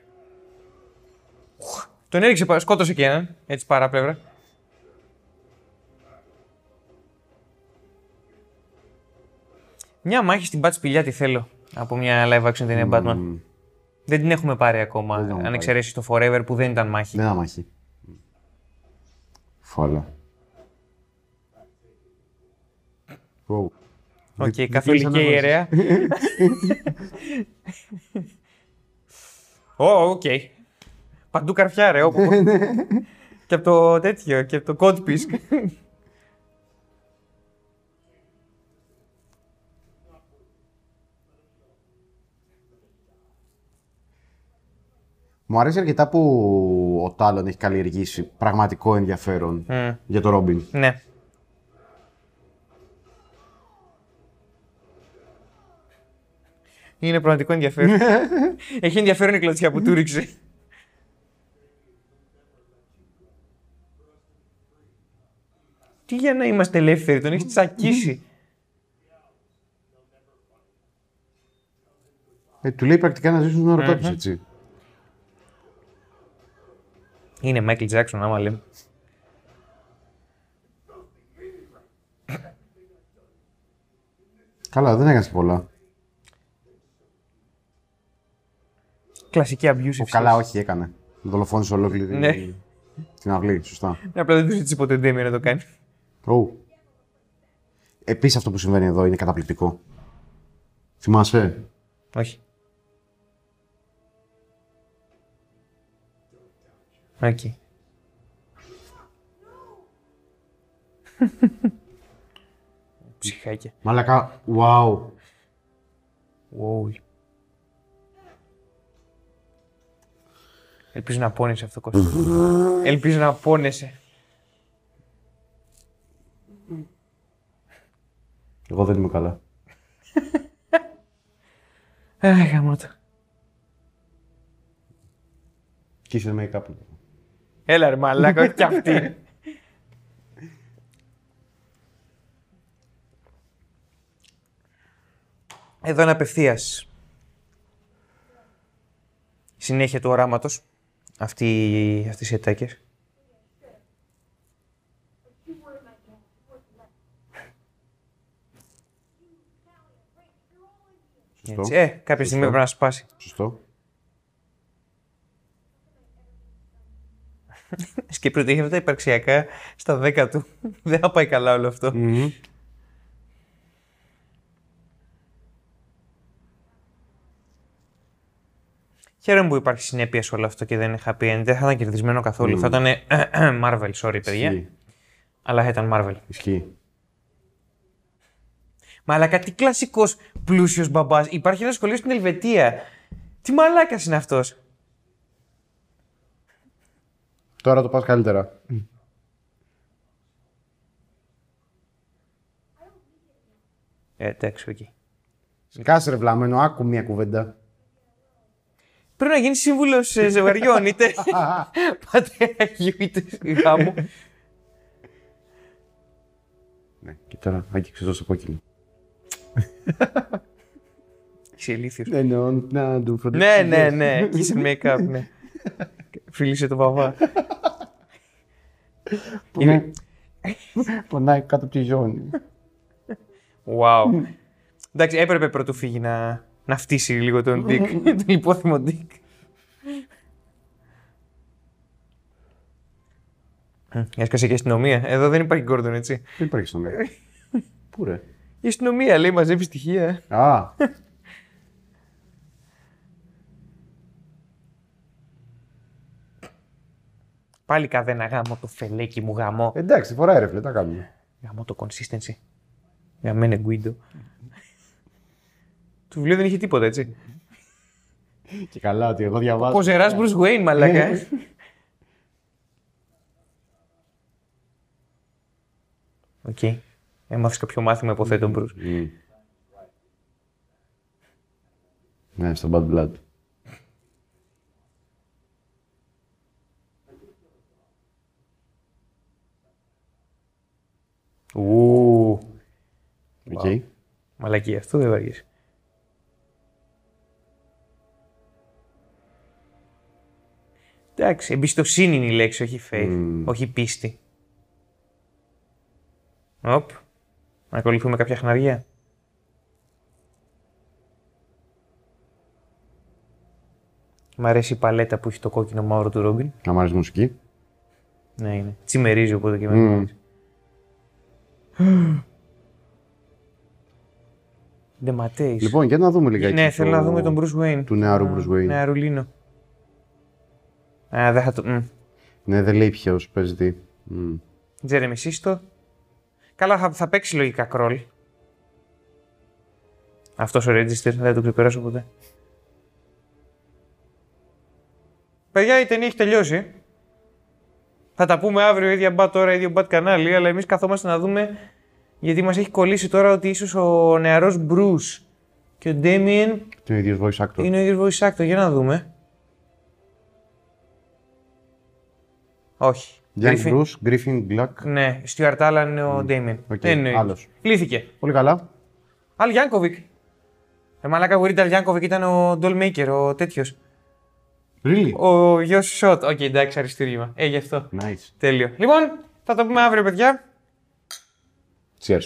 Οχ, Τον έριξε, πα- σκότωσε και έναν, έτσι παράπλευρα. Μια μάχη στην Bat σπηλιά τη θέλω από μια live action ταινία Batman. Δεν την έχουμε πάρει ακόμα, την έχουμε αν πάρει. εξαιρέσει το Forever που δεν ήταν μάχη. Δεν είναι μάχη. Φόλα. Wow. Οκ, Δι- καθολική διπλής ιερέα. Ω, οκ. Παντού καρφιά, ρε, όπου. και από το τέτοιο, και από το code Μου αρέσει αρκετά που ο Τάλον έχει καλλιεργήσει πραγματικό ενδιαφέρον Μμ. για το Ρόμπιν. ναι. Είναι πραγματικό ενδιαφέρον. Έχει ενδιαφέρον η κλωτσιά που του ρίξε. Τι για να είμαστε ελεύθεροι, τον έχει τσακίσει. Ε, του λέει πρακτικά να ζήσουν την ώρα του, έτσι. Είναι Michael Jackson, άμα λέμε. Καλά, δεν έκανες και πολλά. Κλασική abusive. Ο, καλά, όχι, έκανε. Δολοφόνησε ολόκληρη Ναι. την αυλή. Σωστά. Ναι, απλά δεν τους ζήτησε ποτέ Ντέμι να το κάνει. Oh. Επίσης αυτό που συμβαίνει εδώ είναι καταπληκτικό. Θυμάσαι; Όχι. Οκ. Ψυχάκια. Μαλάκα, wow. Wow. Ελπίζω να πόνεσε αυτό, Κώστα. Ελπίζω να πόνεσε. Εγώ δεν είμαι καλά. Αχ, γαμώτο. Και είσαι make-up. Έλα ρε μαλάκα, όχι κι αυτή. Εδώ είναι απευθείας. Συνέχεια του οράματος. Αυτοί, αυτές οι ετάκες. Σωστό. Έτσι. Ε, κάποια στιγμή πρέπει να σπάσει. Σωστό. Σκέφτεται ότι έχει αυτά τα υπαρξιακά στα 10 του. Δεν θα πάει καλά όλο αυτό. Μμμ. Χαίρομαι που υπάρχει συνέπεια σε όλο αυτό και δεν είναι happy end. Δεν θα ήταν κερδισμένο καθόλου. Θα ήταν Marvel, sorry παιδιά. Ισχύει. Αλλά θα ήταν Marvel. Ισχύει. Μα αλλά κάτι κλασικός πλούσιος μπαμπάς. Υπάρχει ένα σχολείο στην Ελβετία. Τι μαλάκας είναι αυτός. Τώρα το πας καλύτερα. Ε, εντάξει, οκ. Κάτσε ρε βλαμμένο, άκου μια κουβέντα. Πρέπει να γίνεις σύμβουλος ζευγαριών, είτε πατέρα γιου, είτε γάμου. Ναι, και τώρα άγγιξε τόσο κόκκινο. Είσαι ηλίθιος. Εννοώ να του φροντίσει. ναι, ναι, ναι. Kiss and make up, ναι. Φίλησε τον παπά. Ναι. Πονάει κάτω από τη ζώνη. Wow. Εντάξει, έπρεπε πρωτού φύγει να, να φτύσει λίγο τον Dick, τον υπόθυμο Dick. Μμ, Έσκασε και η αστυνομία. Εδώ δεν υπάρχει Gordon, έτσι. Δεν υπάρχει στον Πού ρε; Η αστυνομία λέει μαζεύει στοιχεία. Α, Πάλι καδένα γάμο το φελέκι μου γάμο. εντάξει, φοράει ρε φίλε, τα κάνουμε. Γάμο το consistency. Για μένα Γκουίντο. Το βιβλίο δεν είχε τίποτα, έτσι. Και καλά ότι εγώ διαβάζω. Ποζεράς Bruce Wayne, μαλάκα. ε. Οκ. Έμαθες κάποιο μάθημα, υποθέτω, Bruce. Μμ. Ναι, στο Bad Blood. Ου. Οκ. Μαλακία, αυτό δεν βαριέσαι. Εντάξει, εμπιστοσύνη είναι η λέξη, όχι faith. Μμμ. Όχι πίστη. Οπ. Να ακολουθούμε κάποια χναριά. Μ' αρέσει η παλέτα που έχει το κόκκινο μαύρο του Ρόμπιν. Να μ' αρέσει η μουσική. Ναι, είναι. Τσιμερίζει οπότε και με Μμμ. Αρέσει. Ντεματέης. Λοιπόν, για να δούμε λιγάκι. ναι, το- θέλω να δούμε τον Bruce Wayne. Του νεαρού Α, Bruce Wayne. Νεαρουλίνο. Α, δεν θα το... μ. Ναι, δεν λέει ποιος παίζει τι. Μμ. Τζέρεμι Σίστο. Καλά, θα, θα παίξει λογικά κρόλ. Αυτός ο Register δεν θα το ξεπεράσω ποτέ. Παιδιά, η ταινία έχει τελειώσει. Θα τα πούμε αύριο, ίδια μπατ ώρα, ίδιο μπατ κανάλι, αλλά εμείς καθόμαστε να δούμε γιατί μας έχει κολλήσει τώρα ότι ίσως ο νεαρός Bruce και ο Damien Τι είναι ο ίδιος voice actor. είναι ο ίδιος voice actor. Για να δούμε. Όχι. Young Griffin- Bruce, Griffin Black. Ναι, Stuart Allen είναι ο Damien. οκ, Δεν είναι ο ίδιος. άλλος. Λύθηκε. Πολύ καλά. Al Yankovic. Ε, μαλάκα Weird Al Yankovic ήταν ο Dollmaker, ο τέτοιος. Really? Ο γιος Schott. Οκ, εντάξει, αριστούργημα. Ε, γι' αυτό. Nice. Τέλειο. Λοιπόν, θα τα πούμε αύριο, παιδιά. Cheers.